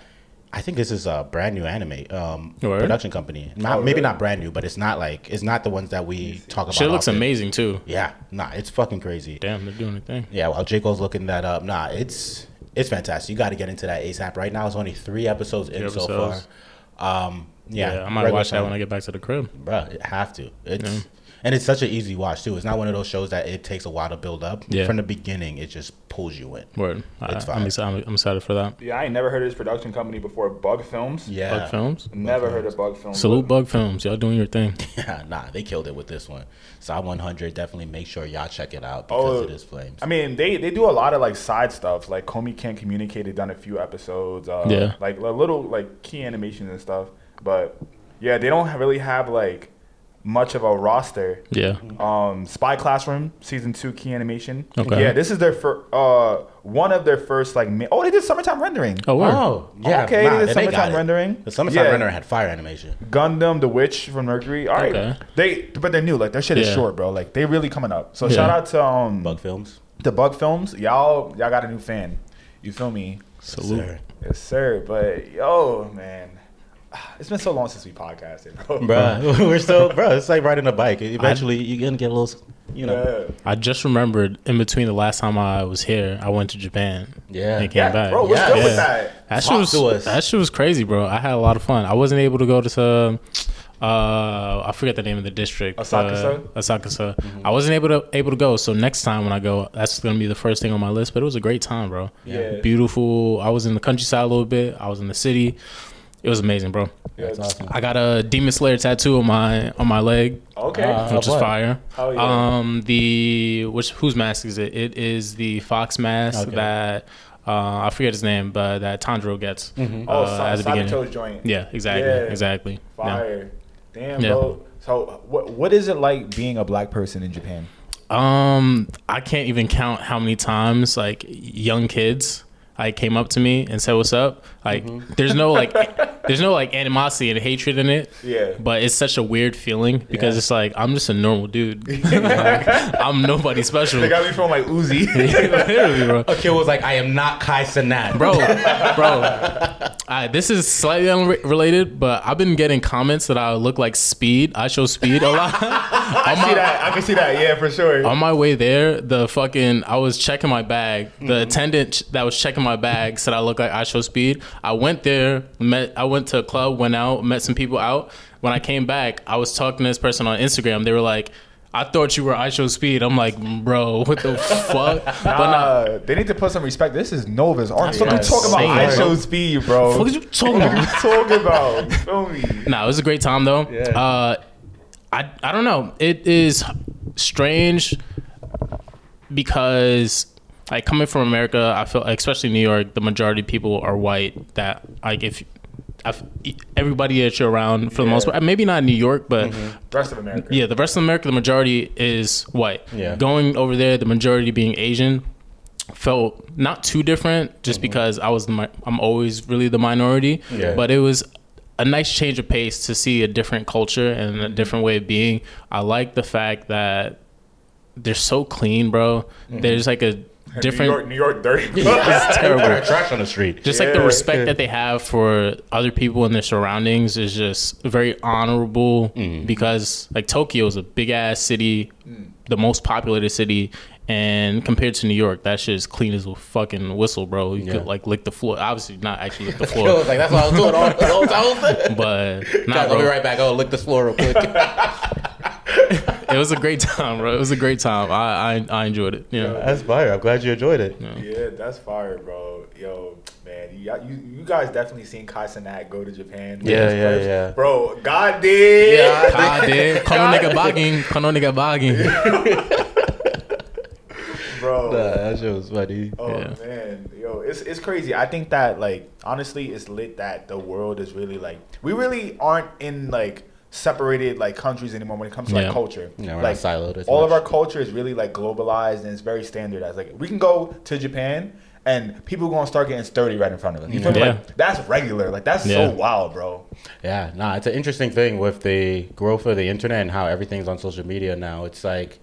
I think this is a brand new anime um, Word? production company. Not Oh, maybe not brand new, but it's not like it's not the ones that we talk about. Shit looks often. amazing too. Yeah, nah, it's fucking crazy. Damn, they're doing a thing. Yeah, while Jaco's looking that up, nah, it's it's fantastic. You got to get into that ASAP. Right now, it's only three episodes in Three so far. Um, yeah, Yeah, I might watch that when I get back to the crib. Bruh, it have to. It's Yeah. And it's such an easy watch too. It's not one of those shows that it takes a while to build up. Yeah. From the beginning, it just pulls you in. Word. It's I, I'm, fire. excited, I'm excited for that. Yeah, I ain't never heard of this production company before. Bug Films. Yeah. Bug Films. Never heard of Bug Films. Salute Bug Films. Y'all doing your thing. Yeah, nah, they killed it with this one. Side 100, definitely make sure y'all check it out because Oh, it is flames. I mean, they they do a lot of like side stuff. Like Komi Can't Communicate. They've done a few episodes. Uh, Yeah. Like a little like key animations and stuff. But yeah, they don't really have like much of a roster. Yeah. Um, Spy Classroom season two key animation. Okay. Yeah, this is their first. Uh, one of their first like. Ma- oh, they did summertime rendering. Oh, wow. oh, yeah. Okay, nah, they did then they summertime rendering. The summertime Yeah. render had fire animation. Gundam, The Witch from Mercury. All right, Okay. they but they're new. Like their shit is short, bro. Like they really coming up. So Yeah. shout out to um Bug films. the Bug Films. Y'all y'all got a new fan. You feel me? Salute. Sir. Yes, sir. But yo, man, it's been so long since we podcasted, bro. Bruh, we're still, bro. It's like riding a bike. Eventually, you're gonna get a little, you know. Yeah. I just remembered in between the last time I was here, I went to Japan. Yeah. And came Yeah, back. bro. What's Yeah. good with Yeah. that? That shit was that shit was crazy, bro. I had a lot of fun. I wasn't able to go to Uh, I forget the name of the district. Asakusa? Uh, Asakusa. I wasn't able to able to go, so next time when I go, that's gonna be the first thing on my list. But it was a great time, bro. Yeah. Beautiful. I was in the countryside a little bit. I was in the city. It was amazing, bro. Yeah, that's awesome. I got a Demon Slayer tattoo on my on my leg, Okay. Uh, which is fire. Oh, yeah. Um, the which whose mask is it? It is the fox mask Okay. that uh, I forget his name, but that Tanjiro gets. Mm-hmm. oh, uh, Sa- at the beginning. Joint. Yeah, exactly, Yeah. exactly. Yeah. Fire. Damn, Yeah. bro. So, what what is it like being a black person in Japan? Um, I can't even count how many times like young kids like came up to me and said what's up. Like, Mm-hmm. there's no like, there's no like animosity and hatred in it. Yeah. But it's such a weird feeling because Yeah. it's like I'm just a normal dude. Like, I'm nobody special. They got me from like Uzi. Literally, bro. A kid was like, I am not Kai Cenat. bro, bro. Uh, this is slightly unrelated, but I've been getting comments that I look like Speed. IShowSpeed a lot. I see that. I can see that. Yeah, for sure. On my way there, the fucking I was checking my bag. The attendant that was checking my bag said I look like IShowSpeed. I went there, met. I went to a club, went out, met some people out. When I came back, I was talking to this person on Instagram. They were like. I thought you were IShowSpeed. I'm like, bro, what the fuck? But nah, they need to put some respect. This is Nova's art. What I'm talking about IShowSpeed, bro. what are you talking about? What are you talking about? You feel me? Nah, it was a great time though. Uh, I I don't know. It is strange because like coming from America, I feel especially New York, the majority of people are white. That like if I've, everybody that you're around for the most part, uh, maybe not New York, but mm-hmm. The rest of America. yeah, the rest of America, the majority is white. Yeah. Going over there, the majority being Asian, felt not too different, just mm-hmm. because I was the I'm always really the minority. Yeah. But it was a nice change of pace to see a different culture and a mm-hmm. different way of being. I like the fact that they're so clean, bro. There's like a different. New York, New York, dirty. It's terrible Trash on the street. just like the Yeah. respect that they have for other people and their surroundings is just very honorable mm. because like Tokyo is a big ass city, mm. the most populated city, and compared to New York, that shit is clean as a fucking whistle, bro. You Yeah. could like lick the floor. Obviously, not actually lick the I was floor, like, that's what I was doing all the whole time. but Guys, nah, I'll be right back. I'll lick this floor real quick. It was a great time, bro. It was a great time. I I, I enjoyed it. Yeah, know? That's fire. I'm glad you enjoyed it. Yeah, that's fire, bro. Yo, man, you, you, you guys definitely seen Kai Cenat go to Japan. Yeah, yeah, yeah. Bro, God did. Yeah, Ah, dude. Kono nigga bagging. Kono nigga bagging. bro. Nah, that shit was funny. Oh Yeah. man, yo, it's it's crazy. I think that like honestly, it's lit that the world is really like we really aren't in like separated like countries anymore when it comes to Yeah. like culture. Yeah, we're not like siloed as all of our culture is really like globalized and it's very standardized. Like we can go to Japan and people are gonna start getting sturdy right in front of us. You feel? Yeah. Like that's regular. Like that's Yeah. so wild, bro. Yeah, nah, it's an interesting thing with the growth of the internet and how everything's on social media now. It's like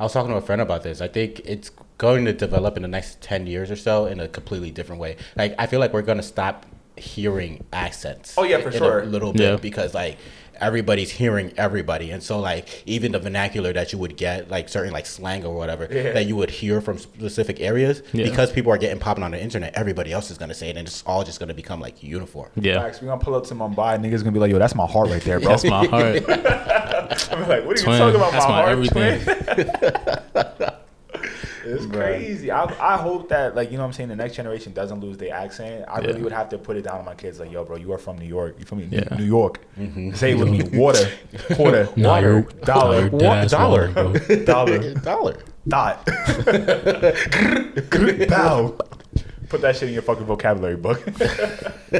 I was talking to a friend about this. I think it's going to develop in the next ten years or so in a completely different way. Like I feel like we're gonna stop hearing accents. Oh, yeah, for in sure. A little bit Yeah. because like everybody's hearing everybody, and so like even the vernacular that you would get, like certain like slang or whatever Yeah. that you would hear from specific areas, Yeah. because people are getting popping on the internet, everybody else is gonna say it, and it's all just gonna become like uniform. Yeah, Facts. We gonna pull up to Mumbai. Niggas gonna be like, yo, that's my heart right there, bro. that's my heart. I'm like, what are you Twin. talking about? That's my, my heart, everything. twin? it's crazy. I, I hope that like you know what I'm saying the next generation doesn't lose their accent. I really would have to put it down on my kids like, yo, bro, you are from New York. You feel me? Yeah. New York. Mm-hmm. Say it with me. Water, quarter, Nah, water, you're- dollar, you're dead ass dollar. dollar, Dollar. dot, bow. Put that shit in your fucking vocabulary book.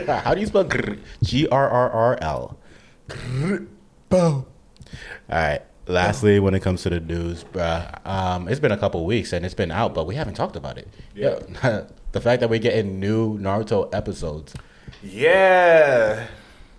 How do you spell? G R R R L? bow. All right. Lastly, when it comes to the news, bruh, um, it's been a couple weeks and it's been out, but we haven't talked about it. Yeah. the fact that we're getting new Naruto episodes, Yeah.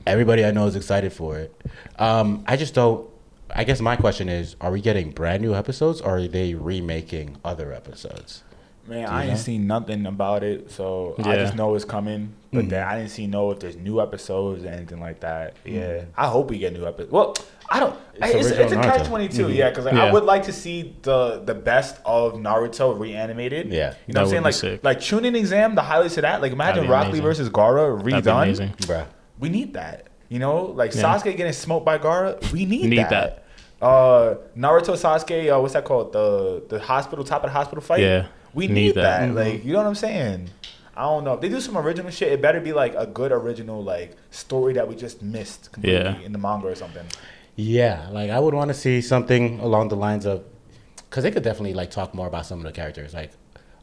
everybody I know is excited for it. Um, I just don't. I guess my question is: Are we getting brand new episodes, or are they remaking other episodes? Man, I ain't know? seen nothing about it, so I just know it's coming. But Mm. then I didn't see know if there's new episodes or anything like that. Mm. Yeah, I hope we get new episodes. Well, I don't. It's It's, it's, a catch twenty two. Yeah, because like, Yeah. I would like to see the the best of Naruto reanimated. Yeah. you know what I'm saying? Like sick. like Chunin exam, the highlights of that. Like imagine Rock Lee versus Gaara redone. amazing. Bruh. We need that. You know, like Yeah. Sasuke getting smoked by Gaara, we need, that. We Need that. that. Uh, Naruto Sasuke, uh, what's that called? The the hospital top of the hospital fight. Yeah, we need need, that. that. Like, you know what I'm saying? I don't know. If they do some original shit, it better be like a good original like story that we just missed completely Yeah. in the manga or something. Yeah, like I would want to see something along the lines of, because they could definitely like talk more about some of the characters, like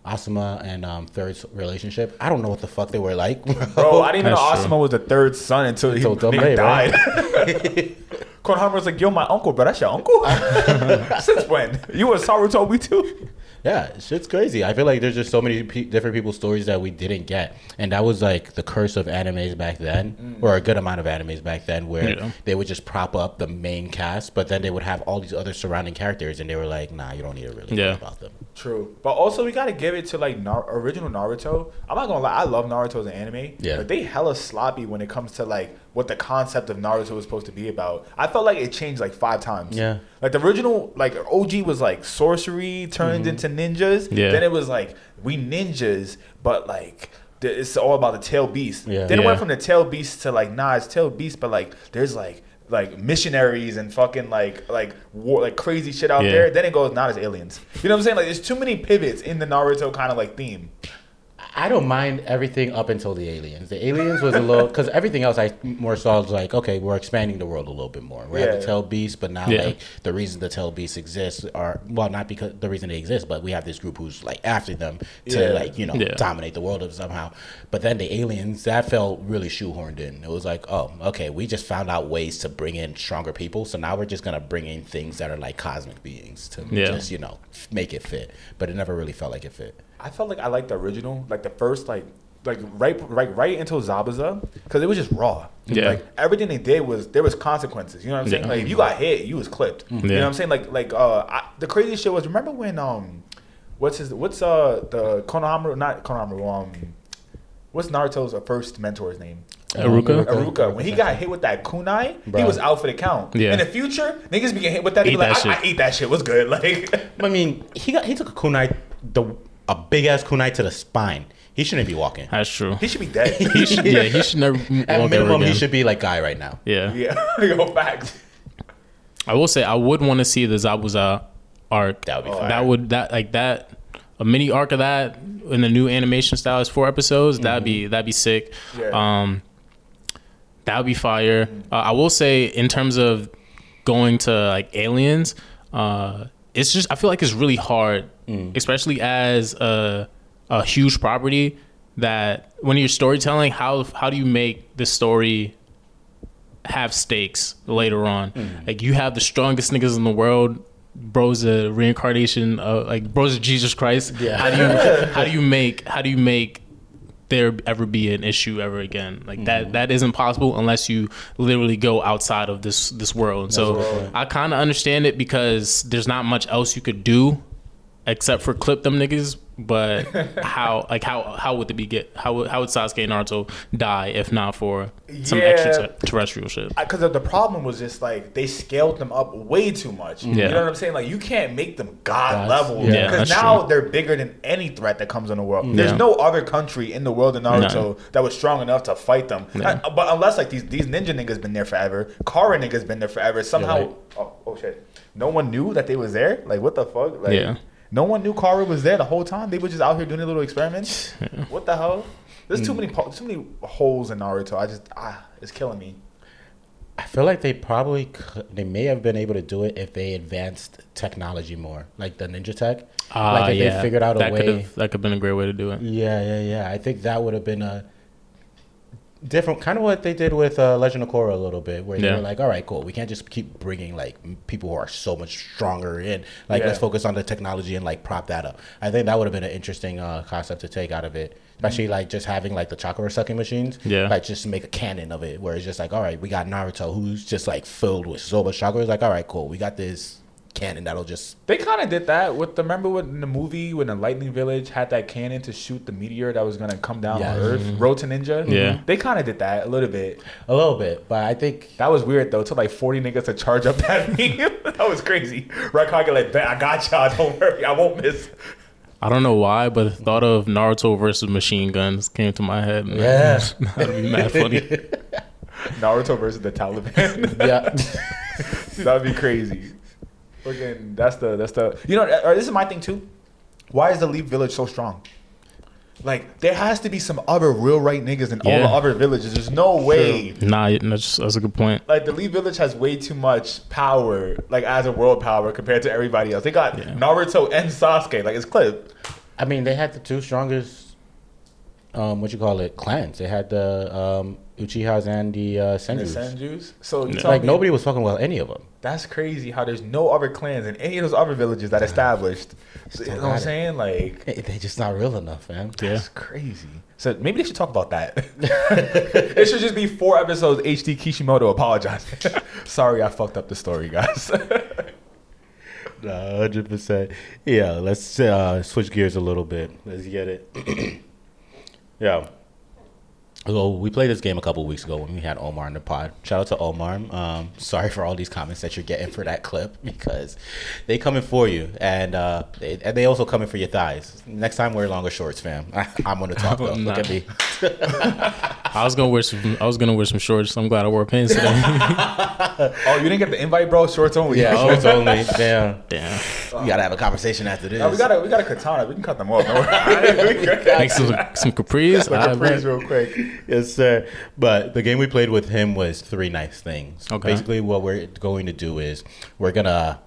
Asuma and um, Third's relationship. I don't know what the fuck they were like, Bro, I didn't even know That's true. Asuma was the third son until he, Until he Tomei, died. right? Konohama was like, "Yo, my uncle, bro, that's your uncle." Since when? You was Sarutobi too? Yeah, shit's crazy. I feel like there's just so many pe- different people's stories that we didn't get, and that was like the curse of animes back then, mm. or a good amount of animes back then, where Yeah. they would just prop up the main cast, but then they would have all these other surrounding characters, and they were like, "Nah, you don't need to really Yeah. know about them." True, but also we gotta give it to like Nar- original Naruto. I'm not gonna lie, I love Naruto as an anime. Yeah. but they hella sloppy when it comes to like what the concept of Naruto was supposed to be about. I felt like it changed like five times. Yeah. like the original like OG was like sorcery turned mm-hmm. into ninjas. Yeah. then it was like we ninjas, but like. th- It's all about the tail beast. Yeah. Then it went from the tail beast to like, nah, it's tail beast, but like, there's like, like missionaries and fucking like, like war, like crazy shit out Yeah. there. Then it goes, not as aliens. You know what I'm saying? Like, there's too many pivots in the Naruto kind of like theme. I don't mind everything up until the aliens. The aliens was a little because everything else I more saw was like, okay, we're expanding the world a little bit more. We have Yeah. the tail beast, but now Yeah. like the reason the tail beasts exist are well, not because the reason they exist, but we have this group who's like after them to Yeah. like you know Yeah. dominate the world of somehow. But then the aliens that felt really shoehorned in. It was like, oh, okay, we just found out ways to bring in stronger people, so now we're just gonna bring in things that are like cosmic beings to Yeah. just you know make it fit. But it never really felt like it fit. I felt like I liked the original, like the first, like, like right, right, right until Zabuza, because it was just raw. Yeah. Like everything they did was there was consequences. You know what I'm saying? Yeah. Like if you got hit, you was clipped. You know what I'm saying? Like, like uh, I, the crazy shit was remember when um, what's his, what's uh the Konohamaru, not Konohamaru, um, what's Naruto's uh, first mentor's name? Iruka? Iruka. When he got hit with that kunai, he was out for the count. Yeah. In the future, niggas be getting hit with that. They Eat be like, that I, I shit. eat that shit. Was good? Like, I mean, he got he took a kunai, the a big ass kunai to the spine. He shouldn't be walking. That's true. he should be dead. He should, yeah, he should never walk At ever minimum, he should be like guy right now. Yeah. yeah, yo, facts. I will say I would want to see the Zabuza arc. That would be Oh, fire. That would that like that a mini arc of that in the new animation style is four episodes. That'd be that'd be sick. Yeah. Um, that would be fire. Uh, I will say in terms of going to like aliens, uh, it's just I feel like it's really hard, especially as a a huge property. That when you're storytelling, how how do you make the story have stakes later on. Like you have the strongest niggas in the world. Bro's a reincarnation of like bro's Jesus Christ. Yeah. How do you how do you make how do you make there ever be an issue ever again? Like that that isn't possible unless you literally go outside of this this world. so I kind of understand it because there's not much else you could do except for clip them niggas. But how like how how would it be get how would how would Sasuke and Naruto die if not for some Yeah. extraterrestrial shit? because the problem was just like they scaled them up way too much. Yeah. You know what I'm saying? Like you can't make them god Gods. level because that's now true. they're bigger than any threat that comes in the world. There's no other country in the world in Naruto No. that was strong enough to fight them. Yeah. Uh, but unless like these these ninja niggas been there forever, Kara niggas been there forever. Somehow, right. oh, oh shit, no one knew that they was there. Like what the fuck? Like, Yeah. No one knew Kara was there the whole time. They were just out here doing their little experiments. What the hell? There's Mm. too many too many holes in Naruto. I just ah, it's killing me. I feel like they probably could, they may have been able to do it if they advanced technology more, like the ninja tech. Ah, like if yeah. they figured out a way. That could have been a great way to do it. Yeah, yeah, yeah. I think that would have been a different kind of what they did with uh, Legend of Korra a little bit, where they Yeah. were like, "All right, cool. We can't just keep bringing like people who are so much stronger in. Like, let's focus on the technology and like prop that up." I think that would have been an interesting uh, concept to take out of it, especially like just having like the chakra sucking machines. Yeah. like just to make a canon of it, where it's just like, "All right, we got Naruto who's just like filled with so much chakra." It's like, "All right, cool. We got this." Canon that'll just They kind of did that with the remember when in the movie when the Lightning Village had that cannon to shoot the meteor that was gonna come down Yes. on Earth, mm-hmm. Road to Ninja. Yeah. Mm-hmm. they kind of did that a little bit. a little bit, but I think That was weird though. It took like forty niggas to charge up that meme. that was crazy. Raikage like, I got y'all. Don't worry, I won't miss. I don't know why, but the thought of Naruto versus machine guns came to my head. man. Yeah. that'd be mad funny. Naruto versus the Taliban. yeah. that would be crazy. Fucking, that's the that's the you know. uh, This is my thing too. Why is the Leaf Village so strong? Like there has to be some other real right niggas in all the other villages. There's no way. Nah, that's, that's a good point. Like the Leaf Village has way too much power, like as a world power compared to everybody else. They got Yeah. Naruto and Sasuke. Like it's clip. I mean, they had the two strongest, um, what you call it, clans. They had the um, Uchihas and the uh, The Senjus. Senjus. So you Yeah. Like me- nobody was fucking with any of them. That's crazy how there's no other clans in any of those other villages that established. So, you know what I'm saying? Like they're just not real enough, man. Yeah. That's crazy. So maybe they should talk about that. it should just be four episodes. HD Kishimoto apologize. Sorry, I fucked up the story, guys. No, hundred percent. Yeah, let's uh, switch gears a little bit. Let's get it. yeah. So we played this game a couple weeks ago when we had Omar in the pod. Shout out to Omar. Um, sorry for all these comments that you're getting for that clip because they coming for you, and uh, they and they also coming for your thighs. Next time wear longer shorts, fam. I, I'm gonna talk though. Look at me. I was gonna wear some. I was gonna wear some shorts. I'm glad I wore pants today. oh, you didn't get the invite, bro? Shorts only. Yeah, Oh, shorts only. Damn. Damn. We gotta have a conversation after this. no, we got a we got a katana. We can cut them off. No worry. We got- Make some some capris. Like a I freeze real quick. yes, sir. But the game we played with him was three nice things. Okay. Basically, what we're going to do is we're gonna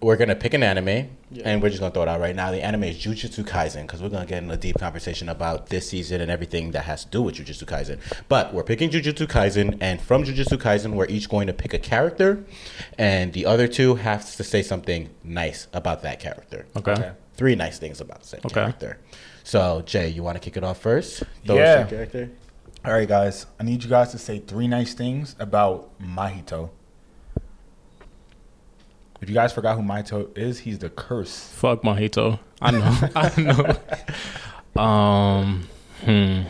we're gonna pick an anime, and we're just gonna throw it out right now. The anime is Jujutsu Kaisen because we're gonna get in a deep conversation about this season and everything that has to do with Jujutsu Kaisen. But we're picking Jujutsu Kaisen, and from Jujutsu Kaisen, we're each going to pick a character, and the other two have to say something nice about that character. Okay. Okay. Three nice things about the same Okay. character. So, Jay, you want to kick it off first? Throw Yeah. character. All right, guys. I need you guys to say three nice things about Mahito. If you guys forgot who Mahito is, he's the curse. Fuck Mahito. I know. I know. Um. Hmm.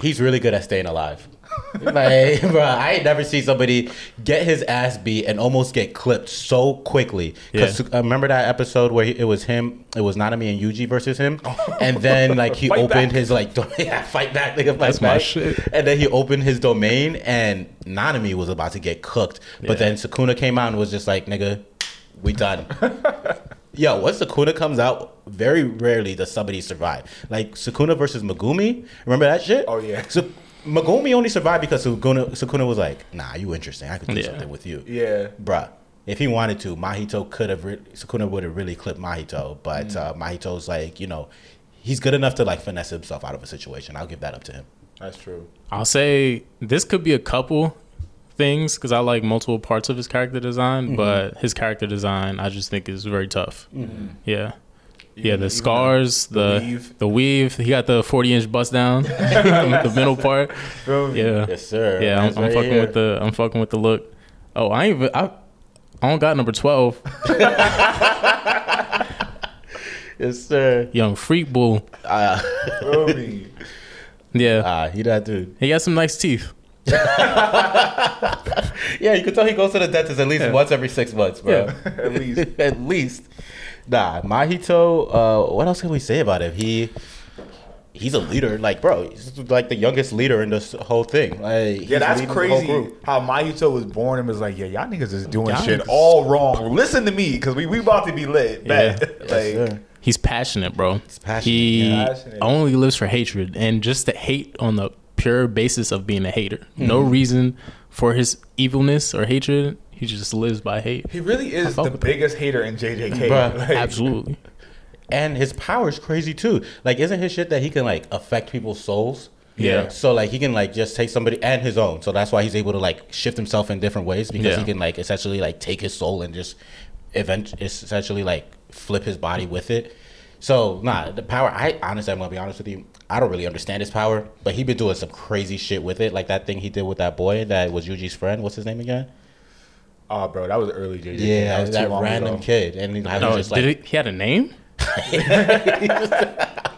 He's really good at staying alive. like, bro, I ain't never seen somebody get his ass beat and almost get clipped so quickly. Because Yeah. uh, remember that episode where he, it was him, it was Nanami and Yuji versus him, and then like he opened back. his like do- yeah, fight back, nigga, fight That's my shit. And then he opened his domain, and Nanami was about to get cooked, but then Sukuna came out and was just like, nigga, we done. Yo, once Sukuna comes out, very rarely does somebody survive. Like Sukuna versus Megumi. Remember that shit? Oh, yeah. So Megumi only survived because Sukuna, Sukuna was like, "Nah, you interesting. I could do Yeah. something with you." Yeah. Bruh. If he wanted to, Mahito could have. Re- Sukuna would have really clipped Mahito, but mm. uh, Mahito's like, you know, he's good enough to like finesse himself out of a situation. I'll give that up to him. That's true. I'll say this could be a couple things because I like multiple parts of his character design, mm-hmm. but his character design I just think is very tough. Mm-hmm. Yeah. Yeah, the scars, the the weave. the weave. He got the forty inch bust down, the middle part. Yeah, Yes, sir. yeah. I'm, Man's I'm right fucking here. with the I'm fucking with the look. Oh, I ain't even I, I don't got number twelve. Yes, sir. Young freak bull. Uh, Yeah, ah, he that dude. he got some nice teeth. Yeah, you can tell he goes to the dentist at least Yeah. once every six months, bro. Yeah. At least. at least. Nah, Mahito. Uh, what else can we say about him? He he's a leader. Like, bro, he's like the youngest leader in this whole thing. Like, he's Yeah, that's leading the whole crazy. group. How Mahito was born and was like, yeah, y'all niggas is doing Y'all shit niggas- all wrong. Listen to me, cause we we about to be lit. Yeah. Bet. Yes, like, sir. He's passionate, bro. He's passionate, He. Passionate. only lives for hatred and just to hate on the pure basis of being a hater. No Mm-hmm. reason for his evilness or hatred. He just lives by hate. he really is the with him. biggest hater in JJK. Bruh, Like, Absolutely. And his power is crazy too. Like, isn't his shit that he can like affect people's souls? Yeah. So like he can like just take somebody and his own. So that's why he's able to like shift himself in different ways because Yeah. he can like essentially like take his soul and just event essentially like flip his body with it. So nah, the power. I honestly, I'm gonna be honest with you. I don't really understand his power, but he been doing some crazy shit with it, like that thing he did with that boy that was Yuji's friend. What's his name again? Oh, bro, that was early JJK. Yeah, was that, too long random ago. kid, and he, I was No, just did like, he, he had a name?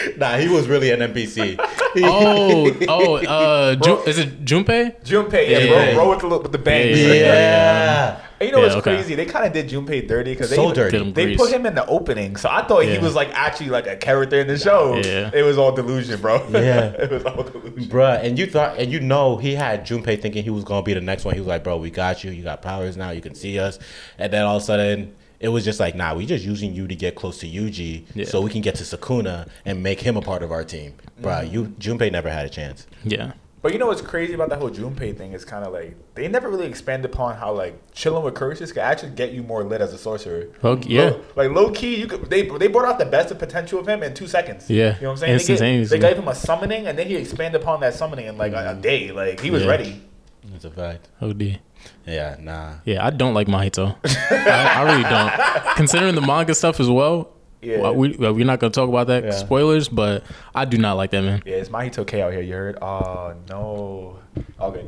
nah, he was really an NPC. Oh, oh, uh, Ju- is it Junpei? Junpei, yeah, Yeah, bro, yeah. bro with the with the bangs. Yeah, yeah. And you know Yeah, what's okay. crazy? They kind of did Junpei dirty because they So dirty. Did him They put him in the opening, so I thought he was like actually like a character in the show. Yeah. It was all delusion, bro. Yeah. it was all delusion. Bruh, and you thought, and you know, he had Junpei thinking he was gonna be the next one. He was like, "Bro, we got you. You got powers now. You can see us." And then all of a sudden, it was just like, "Nah, we just using you to get close to Yuji, Yeah. so we can get to Sukuna and make him a part of our team." Bruh, mm-hmm. you Junpei never had a chance. Yeah. But you know what's crazy about that whole Junpei thing is kind of like they never really expanded upon how like chilling with curses can actually get you more lit as a sorcerer. Low- yeah. Low- like low key, you could they they brought out the best of potential of him in two seconds. Yeah. you know what I'm saying? They, gave, Instantaneously. they gave him a summoning, and then he expanded upon that summoning in like a, a mm. day. Like he was Yeah. ready. That's a fact. OD. Yeah, nah. Yeah, I don't like Mahito. I, I really don't. Considering the manga stuff as well. Yeah. well, we well, we're not gonna talk about that Yeah. spoilers, but I do not like that man. Yeah, it's Mahito K out here. You heard? Oh no. Okay.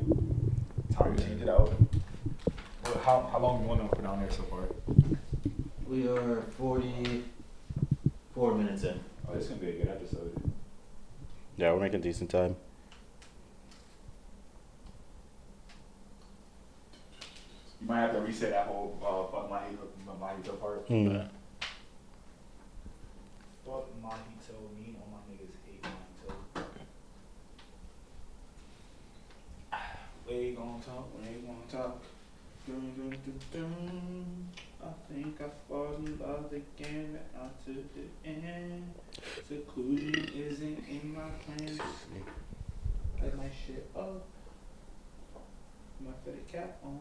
Time to change it out. How how long you want to put on there so far? We are forty-four minutes in. Oh, this is gonna be a good episode. Yeah, we're making decent time. You might have to reset that whole uh, fuck Mahito, Mahito part. Hmm. Fuck Mahito, me and all my niggas hate Mahito. We gon' talk, we gon' talk. Dun, dun, dun, dun. I think I fall in love again, but not to the end. Seclusion isn't in my plans. Let my shit up. My fitted cap on.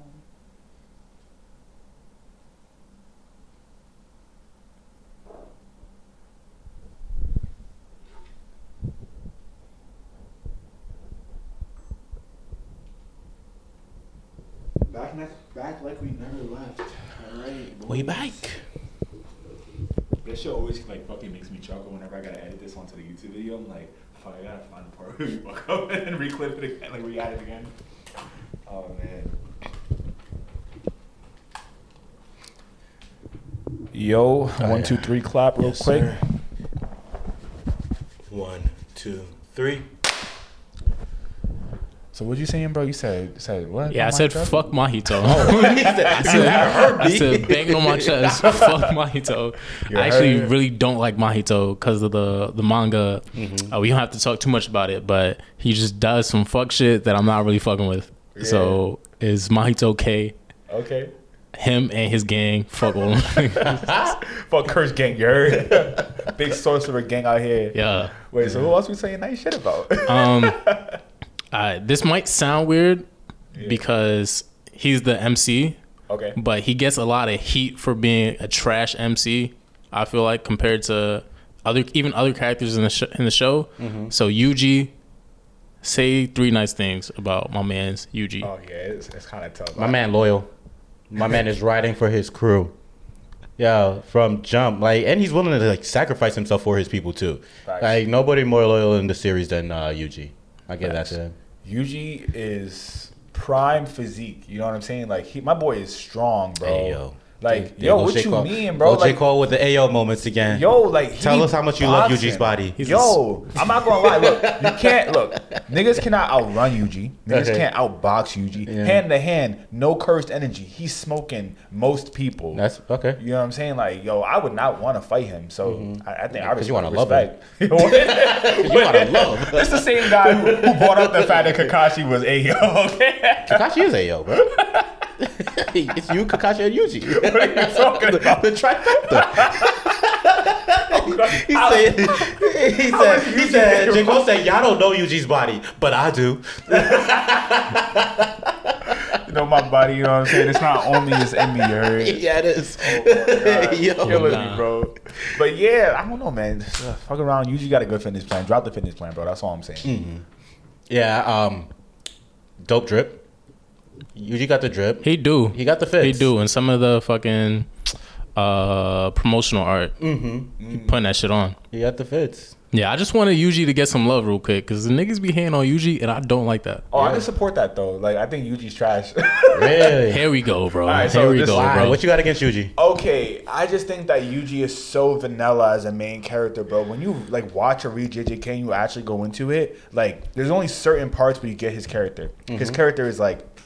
Back next, back like we never left. All right. We back. That shit always like fucking makes me chuckle whenever I gotta edit this onto the YouTube video. I'm like, fuck, I gotta find the part where we fuck up and then reclip it again, like re-add it again. Oh man. Yo, one, two, three, clap real Yes, quick. sir. One, two, three. So what you saying, bro? You said said what? Yeah, I said Mahito? fuck Mahito. I said, I said banging on my chest. Fuck Mahito. You I actually heard? really don't like Mahito because of the the manga. Mm-hmm. Uh, we don't have to talk too much about it, but he just does some fuck shit that I'm not really fucking with. So is Mahito K? Okay. Him and his gang fuck all them. Fuck Curse Gang, you heard? Big sorcerer gang out here. yeah. Wait, so who else we saying nice shit about? Um, uh, this might sound weird because he's the MC, okay. but he gets a lot of heat for being a trash MC. I feel like compared to other even other characters in the sh- in the show. So Yuji, say three nice things about my man's Yuji. Oh yeah, it's, it's kind of tough. My man loyal. My man is riding for his crew. Yeah, from jump, like, and he's willing to like sacrifice himself for his people too. Facts. Like nobody more loyal in the series than uh, Yuji. I give that to him. Yuji is prime physique. You know what I'm saying? Like he, my boy is strong, bro. Hey, yo. Like There yo, what J. you Cole. mean, bro? Go J. Like Cole with the AO moments again. yo, like he Tell us how much you love boxing. Yuji's body. He's Yo, I'm not gonna lie. Look, you can't look. Niggas cannot outrun Yuji. Niggas Okay. can't outbox Yuji. Yeah. Hand to hand, no cursed energy. He's smoking most people. That's okay. You know what I'm saying? Like, yo, I would not want to fight him. So mm-hmm. I, think I think I 'cause you wanna wanna love him. respect. You want to love. It's the same guy who, who brought up the fact that Kakashi was a okay. Kakashi is AO, bro. it's you, Kakashi, and Yuji. what are you talking about? the trifecta. he said, he said, he said, a J. Cole said, y'all don't know Yuji's body, but I do. You know my body. You know what I'm saying? It's not only it's in me. You heard? yeah, it is. You're Yo. killing me, bro. But yeah, I don't know, man. Just, uh, fuck around. Usually got a good fitness plan. Drop the fitness plan, bro. That's all I'm saying. Yeah, um, dope drip. Yuji got the drip. He do. He got the fits. He do, and some of the fucking uh promotional art. Mm-hmm. He putting that shit on. He got the fits. Yeah, I just wanted Yuji to get some love real quick because the niggas be hating on Yuji, and I don't like that. Oh, I can support that though. Like I think Yuji's trash. Really? Here we go, bro. Alright, so Here we go, Why? bro. What you got against Yuji? okay, I just think that Yuji is so vanilla as a main character, bro. When you like watch or read JJK and you actually go into it, like there's only certain parts where you get his character. His character is like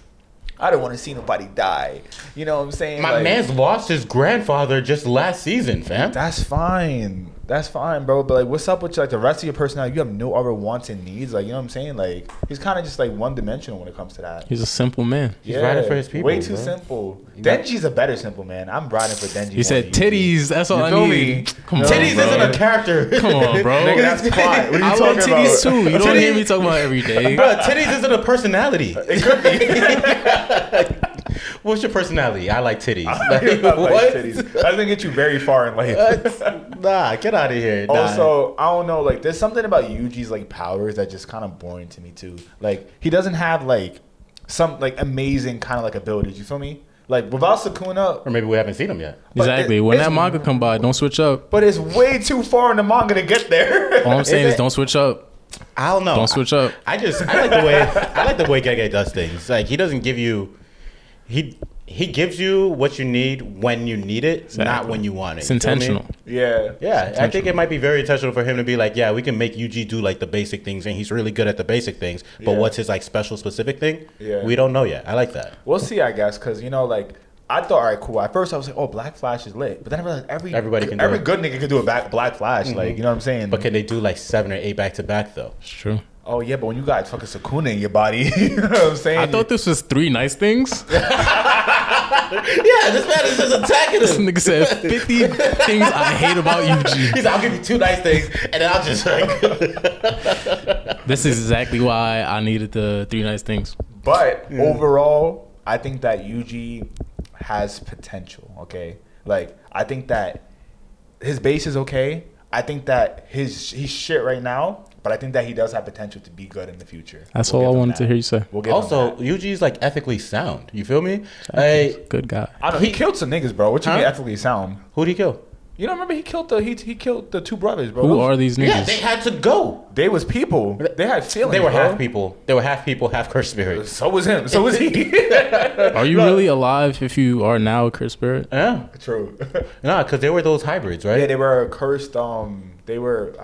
I don't want to see nobody die. You know what I'm saying? My Like, man's lost his grandfather just last season, fam. That's fine. That's fine, bro. But like, what's up with like the rest of your personality? You have no other wants and needs. Like, you know what I'm saying? Like, he's kind of just like one dimensional when it comes to that. He's a simple man. He's riding for his people, Way too bro. simple. Denji's a better simple man. I'm riding for Denji. He said more than you. titties. That's all You I feel need. me? Come No, on, Titties bro. isn't a character. Come on, bro. Nigga, that's plot. What are you I love talking titties about? too. You don't Titties- hear me talking about every day. Bro, titties isn't a personality. It could be. What's your personality? I like titties. I Like, like what? titties. That's gonna get you very far in life. Uh, nah, get out of here. Nah. Also, I don't know. Like, there's something about Yuji's like powers that just kind of boring to me too. Like, he doesn't have like some like amazing kind of like abilities. You feel me? Like without Sukuna, or maybe we haven't seen him yet. Exactly. it- when that manga come by, don't switch up. but it's way too far in the manga to get there. All I'm saying Is is don't switch up. I don't know. Don't switch up. I just I like the way I like the way Gege does things. Like he doesn't give you he he gives you what you need when you need it, not when you want it. It's You feel me? intentional. Yeah. Yeah, I think it might be very intentional for him to be like, yeah, we can make Yuji do like the basic things, and he's really good at the basic things. But Yeah. what's his like special specific thing? Yeah. we don't know yet. I like that. We'll see, I guess, because you know, like I thought, all right, cool. At first, I was like, oh, Black Flash is lit, but then I realized every Everybody can do every it. good nigga can do a back Black Flash. Like, mm-hmm. you know what I'm saying? But can they do like seven or eight back to back though? It's true. Oh yeah, but when you got fucking Sukuna in your body, you know what I'm saying? I thought this was three nice things. Yeah, this man is just attacking This nigga said 50 things I hate about Yuji. He's like, I'll give you two nice things, and then I'll just like. This is exactly why I needed the three nice things. But overall, I think that Yuji has potential. Okay, like I think that his base is okay. I think that his he's shit right now, but I think that he does have potential to be good in the future. That's We'll all I give him wanted to hear you say. We'll give him also, that. is like ethically sound. You feel me? Like, Good guy. I don't. He, killed some niggas, bro. What you Huh? mean ethically sound? who'd he kill? You don't remember he killed the he, he killed the two brothers, bro. Who Those- are these niggas? Yeah, they had to go. They was people. They had feelings. They were bro. half people. They were half people, half cursed spirits. So was him. So was he. Are you really alive if you are now a cursed spirit? Yeah, True. nah, because they were those hybrids, right? yeah, they were cursed. Um, they were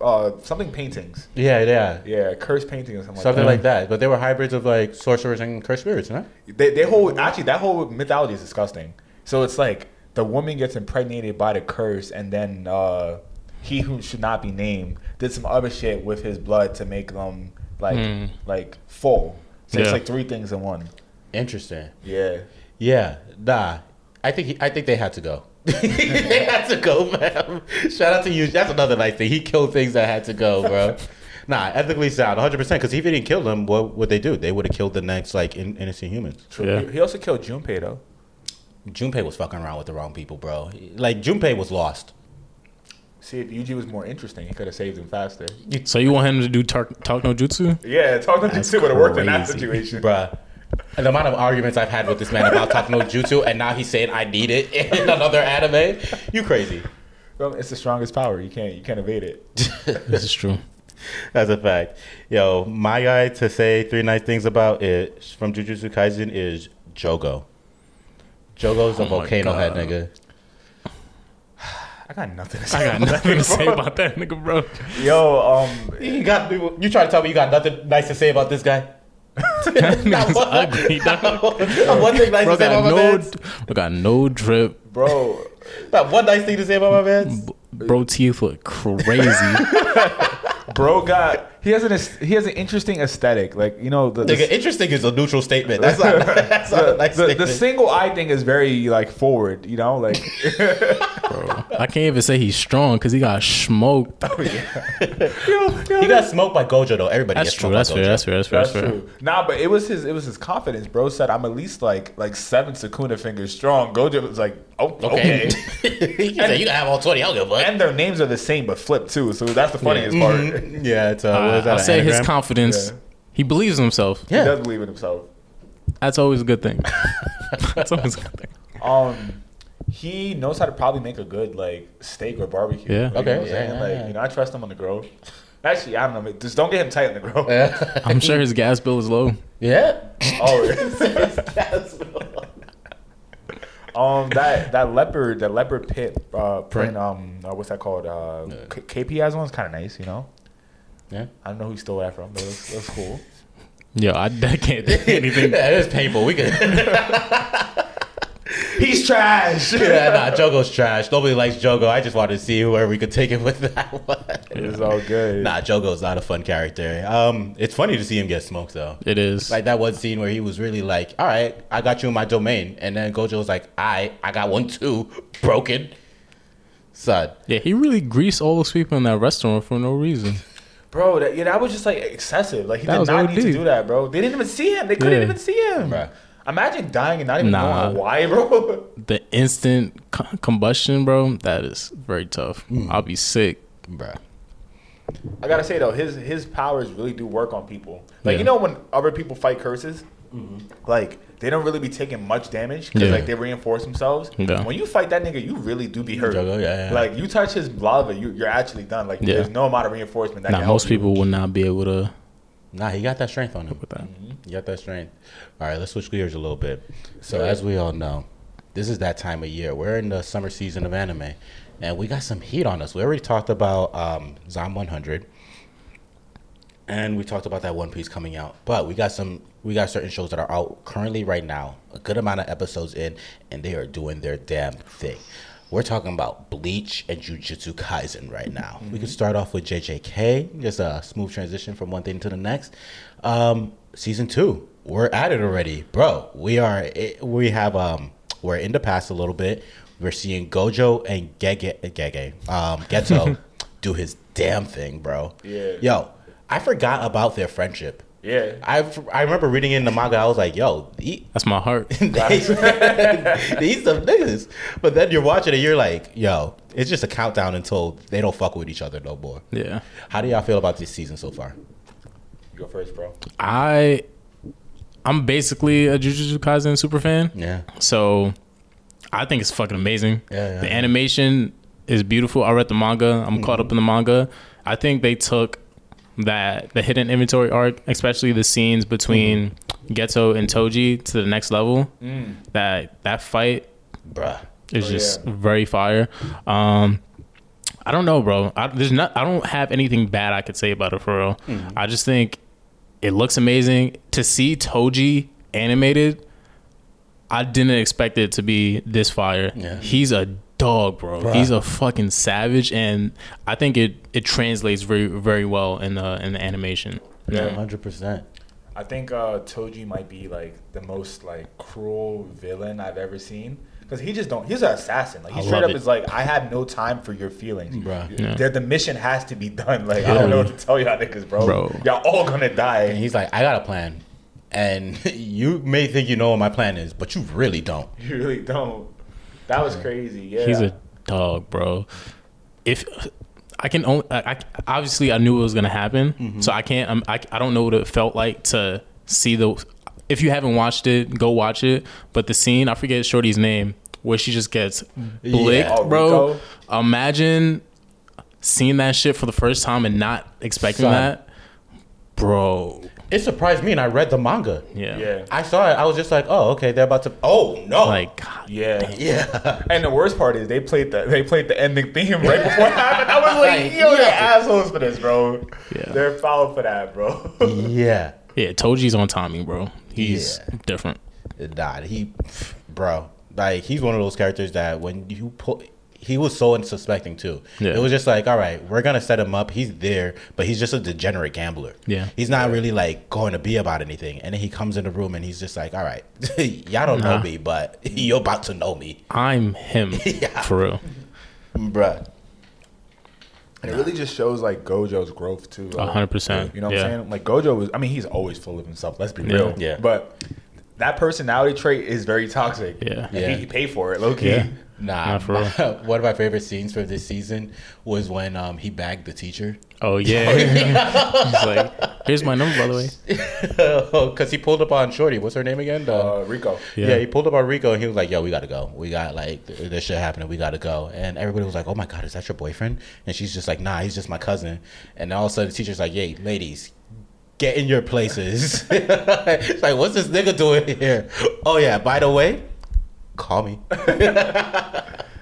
uh something paintings. yeah, yeah. Yeah, cursed paintings or something, Something like like that. But they were hybrids of like sorcerers and cursed spirits, huh? They, they whole actually that whole mythology is disgusting. So it's like the woman gets impregnated by the curse, and then uh, he who should not be named did some other shit with his blood to make them like Hmm. like full. So it's like three things in one. Interesting. Yeah. Yeah, nah. I think he, I think they had to go. They had to go, man. Shout out to you. That's another nice thing. He killed things that had to go, bro. nah, ethically sound, 100. percent Because if he didn't kill them, what would they do? They would have killed the next like in, innocent humans. True. Yeah. He- He also killed Junpei though. Junpei was fucking around with the wrong people, bro. Like Junpei was lost. See, if Yuji was more interesting, he could have saved him faster. So you want him to do talk, talk no jutsu? Yeah, talk to That's Jutsu would have worked in that crazy. situation. Bruh. And the amount of arguments I've had with this man about talking no jutsu, and now he's saying I need it in another anime. You crazy. Well, it's the strongest power. You can't you can't evade it. This is true. That's a fact. Yo, my guy to say three nice things about it from Jujutsu Kaisen is Jogo. Jogo's a Oh my volcano head nigga. I got nothing to say. I got about nothing to that, say about that nigga, bro. Yo, um, You got you try to tell me you got nothing nice to say about this guy? That nigga's ugly. dog. one thing nice Bro to say got about my no, man. bro got no drip. bro, Not one nice thing to say about my man. B- Bro, teeth look crazy. bro got he has an he has an interesting aesthetic. Like you know the the, Nigga, interesting is a neutral statement. That's not that's not a the, nice the, the single eye thing is very like forward. You know, like bro. I can't even say he's strong because he got smoked. he got smoked by Gojo though. Everybody That's gets true. That's by fair. Gojo. That's fair. That's fair. that's That's fair. true. Nah, but it was his it was his confidence. Bro said I'm at least like like seven Sukuna fingers strong. Gojo was like, oh okay. he said, "You can have all 20. I don't give a fuck." and their names are the same but flipped too. So that's the funniest part. Yeah, it's uh, what Uh, is that, I'll an say his confidence. Yeah. He believes in himself. Yeah. He does believe in himself. That's always a good thing. That's always a good thing. Um, he knows how to probably make a good like steak or barbecue. Yeah. You know Okay, what I'm saying? yeah, like yeah. you know, I trust him on the grill. Actually, I don't know. Just don't get him tight on the grill. Yeah. I'm sure his gas bill is low. Yeah. Oh, his gas bill. um, that that leopard, that leopard pit uh, print. Um, uh, what's that called? Uh, K- KP has one. It's kind of nice, you know. Yeah. I don't know who he stole that from, but it was, it was cool. Yo, I, I can't think of anything. Yeah, it is painful. We could. He's trash. yeah, nah, Jogo's trash. Nobody likes Jogo. I just wanted to see where we could take it with that one. It's all good. Nah, Jogo's not a fun character. Um, it's funny to see him get smoked though. It is. Like that one scene where he was really like, "All right, I got you in my domain," and then Gojo was like, "I, I got one too, broken." Son, yeah, he really greased all those people in that restaurant for no reason. Bro, that, yeah, that was just like excessive. Like he That did was not OD. need to do that, bro. They didn't even see him. They couldn't Yeah. even see him. Bruh. Imagine dying and not even Nah. knowing why, bro. The instant co- combustion, bro, that is very tough. Hmm. I'll be sick. bruh. I gotta say though, his his powers really do work on people. Like Yeah. you know when other people fight curses, like they don't really be taking much damage because Yeah. like they reinforce themselves. Yeah. When you fight that nigga, you really do be hurt. Jogo, yeah, yeah. Like you touch his lava, you, you're actually done. Like Yeah. there's no amount of reinforcement that Now, can help most you. people would not be able to Nah, he got that strength on him. with that. You got that strength. All right, let's switch gears a little bit. So, as we all know, this is that time of year. We're in the summer season of anime, and we got some heat on us. We already talked about um, Zom 100, and we talked about that One Piece coming out. But we got some, we got certain shows that are out currently right now. A good amount of episodes in, and they are doing their damn thing. We're talking about Bleach and Jujutsu Kaisen right now. We can start off with JJK, just a smooth transition from one thing to the next. Um, season two, we're at it already, bro. We are, we have, um, we're in the past a little bit. We're seeing Gojo and Gege, Gege, um, Geto do his damn thing, bro. Yeah. Yo, I forgot about their friendship. Yeah. I I remember reading in the manga. I was like, "Yo, he, That's my heart. these these some niggas." But then you're watching it, you're like, "Yo, it's just a countdown until they don't fuck with each other no more." yeah. How do y'all feel about this season so far? You go first, bro. I I'm basically a Jujutsu Kaisen super fan. Yeah, So I think it's fucking amazing. Yeah, yeah, the yeah. animation is beautiful. I read the manga. I'm caught Mm-hmm. up in the manga. I think they took that the hidden inventory arc, especially the scenes between Mm-hmm. Geto and Toji to the next level. Mm. That that fight bruh. is Oh, just yeah. very fire. Um I don't know, bro. I, there's not. I don't have anything bad I could say about it for real. Mm-hmm. I just think it looks amazing to see Toji animated. I didn't expect it to be this fire. Yeah. He's a dog, bro. Bruh. He's a fucking savage, and I think it it translates very very well in the in the animation. Yeah, hundred percent. I think uh, Toji might be like the most like cruel villain I've ever seen. Cause he just don't. He's an assassin. Like he I straight up it. is like, I have no time for your feelings, bro. Yeah. The, the mission has to be done. Like I don't know what to tell y'all niggas, bro. Bro. Y'all all gonna die. And die. he's like, "I got a plan," and you may think you know what my plan is, but you really don't. You really don't. That was crazy. Yeah. He's a dog, bro. If I can only, I, I obviously I knew it was gonna happen, mm-hmm. so I can't. I'm, I I don't know what it felt like to see the. If you haven't watched it, go watch it. But the scene, I forget Shorty's name, where she just gets blicked, Oh, bro. Riko? Imagine seeing that shit for the first time and not expecting Son. that, bro. It surprised me, and I read the manga. Yeah, Yeah. I saw it. I was just like, "Oh, okay, they're about to." Oh no! like God, Yeah. yeah, And the worst part is they played the they played the ending theme right before it happened. I was like, Like, yo, they're assholes for this, bro. Yeah. They're foul for that, bro. yeah. yeah. Toji's on timing, bro. He's Yeah. different. It died. He, bro, like he's one of those characters that when you pull, he was so unsuspecting too. Yeah. It was just like, all right, we're gonna set him up. He's there, but he's just a degenerate gambler. Yeah. he's not really like going to be about anything. And then he comes in the room and he's just like, all right, y'all don't know me, but you're about to know me, I'm him Yeah. for real. bruh. And it really just shows like Gojo's growth too. A hundred percent. You know what Yeah. I'm saying? Like Gojo was. I mean, he's always full of himself. Let's be Yeah. real. Yeah. But that personality trait is very toxic. Yeah. Yeah. He, he paid for it, low key. Yeah. Nah, Nah, for my- real. one of my favorite scenes for this season was when um, he bagged the teacher. Oh yeah. He's like, here's my number, by the way. Because he pulled up on Shorty. What's her name again? The- Uh, Riko. Yeah. Yeah. he pulled up on Riko and he was like, "Yo, we gotta go. We got like th- this shit happening. We gotta go." And everybody was like, "Oh my god, is that your boyfriend?" And she's just like, "Nah, he's just my cousin." And all of a sudden, the teacher's like, "Yay, ladies." Get in your places. it's like, what's this nigga doing here? Oh yeah, by the way, call me.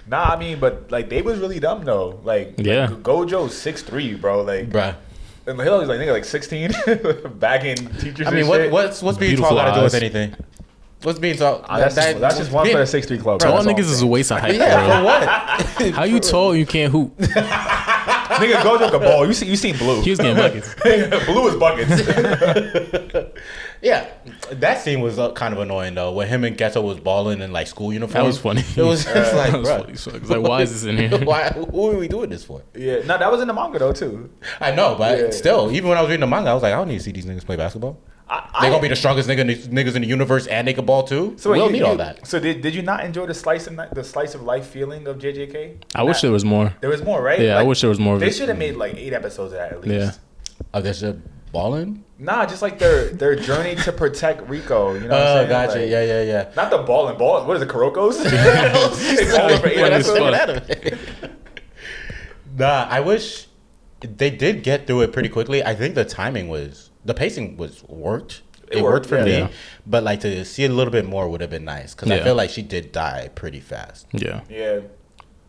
Nah, I mean, but like they was really dumb though. Like, Yeah. like, Gojo's six three, bro. Like, Bruh. And Hillary's like nigga like 16, bagging teachers. I mean, and what, shit. what's what's being Beautiful tall got to do with anything? What's being tall? Ah, that's, just, that's just one for the six three club. Tall That's all niggas I'm is a waste of height, Yeah, bro. for what? How you tall you can't hoop? Nigga, go to a ball. You see, you seen blue. He was getting buckets. blue is buckets. Yeah, that scene was uh, kind of annoying though. When him and Geto was balling in like school uniforms. That was funny. It was just like, That was bro, funny as like, why is this in here? why? Who are we doing this for? yeah, no, that was in the manga though too. I know, but Yeah. still, even when I was reading the manga, I was like, I don't need to see these niggas play basketball. I, They I- gonna be the strongest nigga, niggas in the universe, and they can ball too. So we don't you- need you- all that. So did, did you not enjoy the slice of the slice of life feeling of JJK? I wish there was more. There was more, right? Yeah, I wish there was more They should have made like eight episodes of that at least. Yeah. Oh, there's a balling. Nah, just like their their journey to protect Riko. You know what I'm Oh, saying? gotcha. Like, yeah, yeah, yeah. Not the ball and ball. What is it, Kurokos? they balling for eight Funny as episodes. nah, I wish they did get through it pretty quickly. I think the timing was the pacing was worked. It, It worked, worked, for yeah. me, Yeah. but like to see a little bit more would have been nice because I feel like she did die pretty fast. Yeah. Yeah,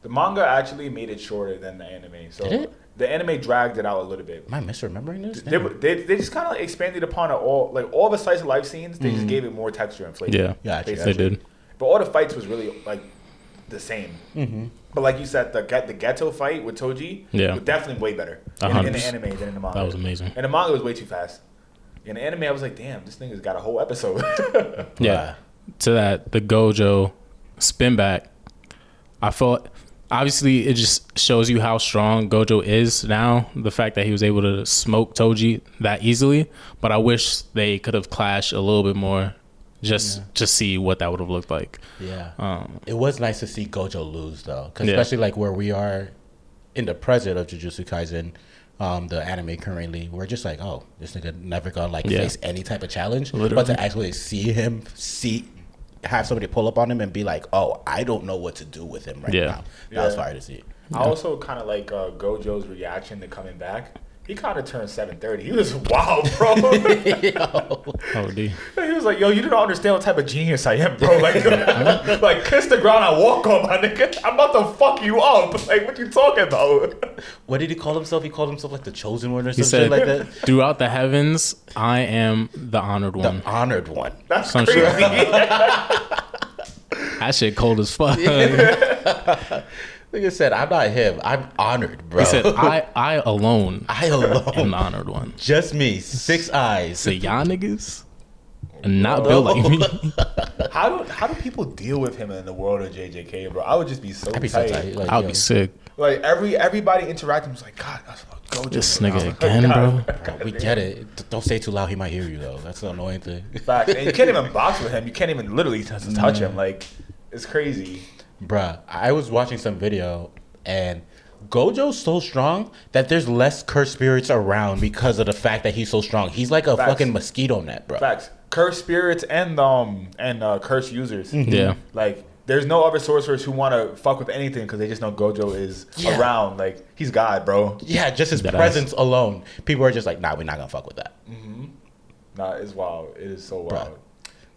the manga actually made it shorter than the anime. So Did it? the anime dragged it out a little bit. Am I misremembering this? They, they, they just kind of expanded upon it all, like all the slice of life scenes. They just gave it more texture and flavor. Yeah. Gotcha. They did. But all the fights was really like the same. Mm-hmm. But like you said, the the Geto fight with Toji, Yeah. was definitely way better in, in the anime than in the manga. That was amazing. And the manga was way too fast. In the anime, I was like, damn, this thing has got a whole episode. Yeah. To that, the Gojo spin back, I thought obviously it just shows you how strong Gojo is now. The fact that he was able to smoke Toji that easily, but I wish they could have clashed a little bit more, just just see what that would have looked like. Yeah. Um, It was nice to see Gojo lose though, 'cause Yeah. especially like where we are in the present of Jujutsu Kaisen, um, the anime currently, we're just like, oh, this nigga never gonna like Yeah. face any type of challenge, but to actually see him see. Have somebody pull up on him and be like, "Oh, I don't know what to do with him right Yeah. now." That was Yeah. fire to see. I also kind of like uh, Gojo's reaction to coming back. He kind of turned 730. He was wild, bro. oh, D. He was like, "Yo, you don't understand what type of genius I am, bro. Like, like kiss the ground, I walk on, my nigga. I'm about to fuck you up. Like, what you talking about? What did he call himself? He called himself like the chosen one or He something said, like that. "Throughout the heavens, I am the honored one." The honored one. That's Some crazy. shit. That shit cold as fuck. He Nigga said, "I'm not him. I'm honored, bro." He said, "I, I alone I am alone, the honored one." just me, six eyes." So y'all niggas, are not built like me. how do how do people deal with him in the world of JJK, bro? I would just be so I'd be so tight. tight. Like, I'll yo, be sick. Like every everybody interacting was like, God, that's what Gojo. This bro." nigga again, bro. bro, we get it. Don't say too loud. He might hear you though. That's the annoying thing. Facts. And you can't even box with him. You can't even literally touch, touch him. Like, it's crazy. Bruh, I was watching some video and Gojo's so strong that there's less cursed spirits around because of the fact that he's so strong. He's like a Facts. fucking mosquito net, bro. Facts. Curse spirits and um and uh, curse users. Yeah. Like, there's no other sorcerers who want to fuck with anything because they just know Gojo is Yeah. around. Like, he's God, bro. Yeah, just his That presence alone. People are just like, nah, we're not gonna fuck with that. Mm-hmm. Nah, it's wild. It is so wild.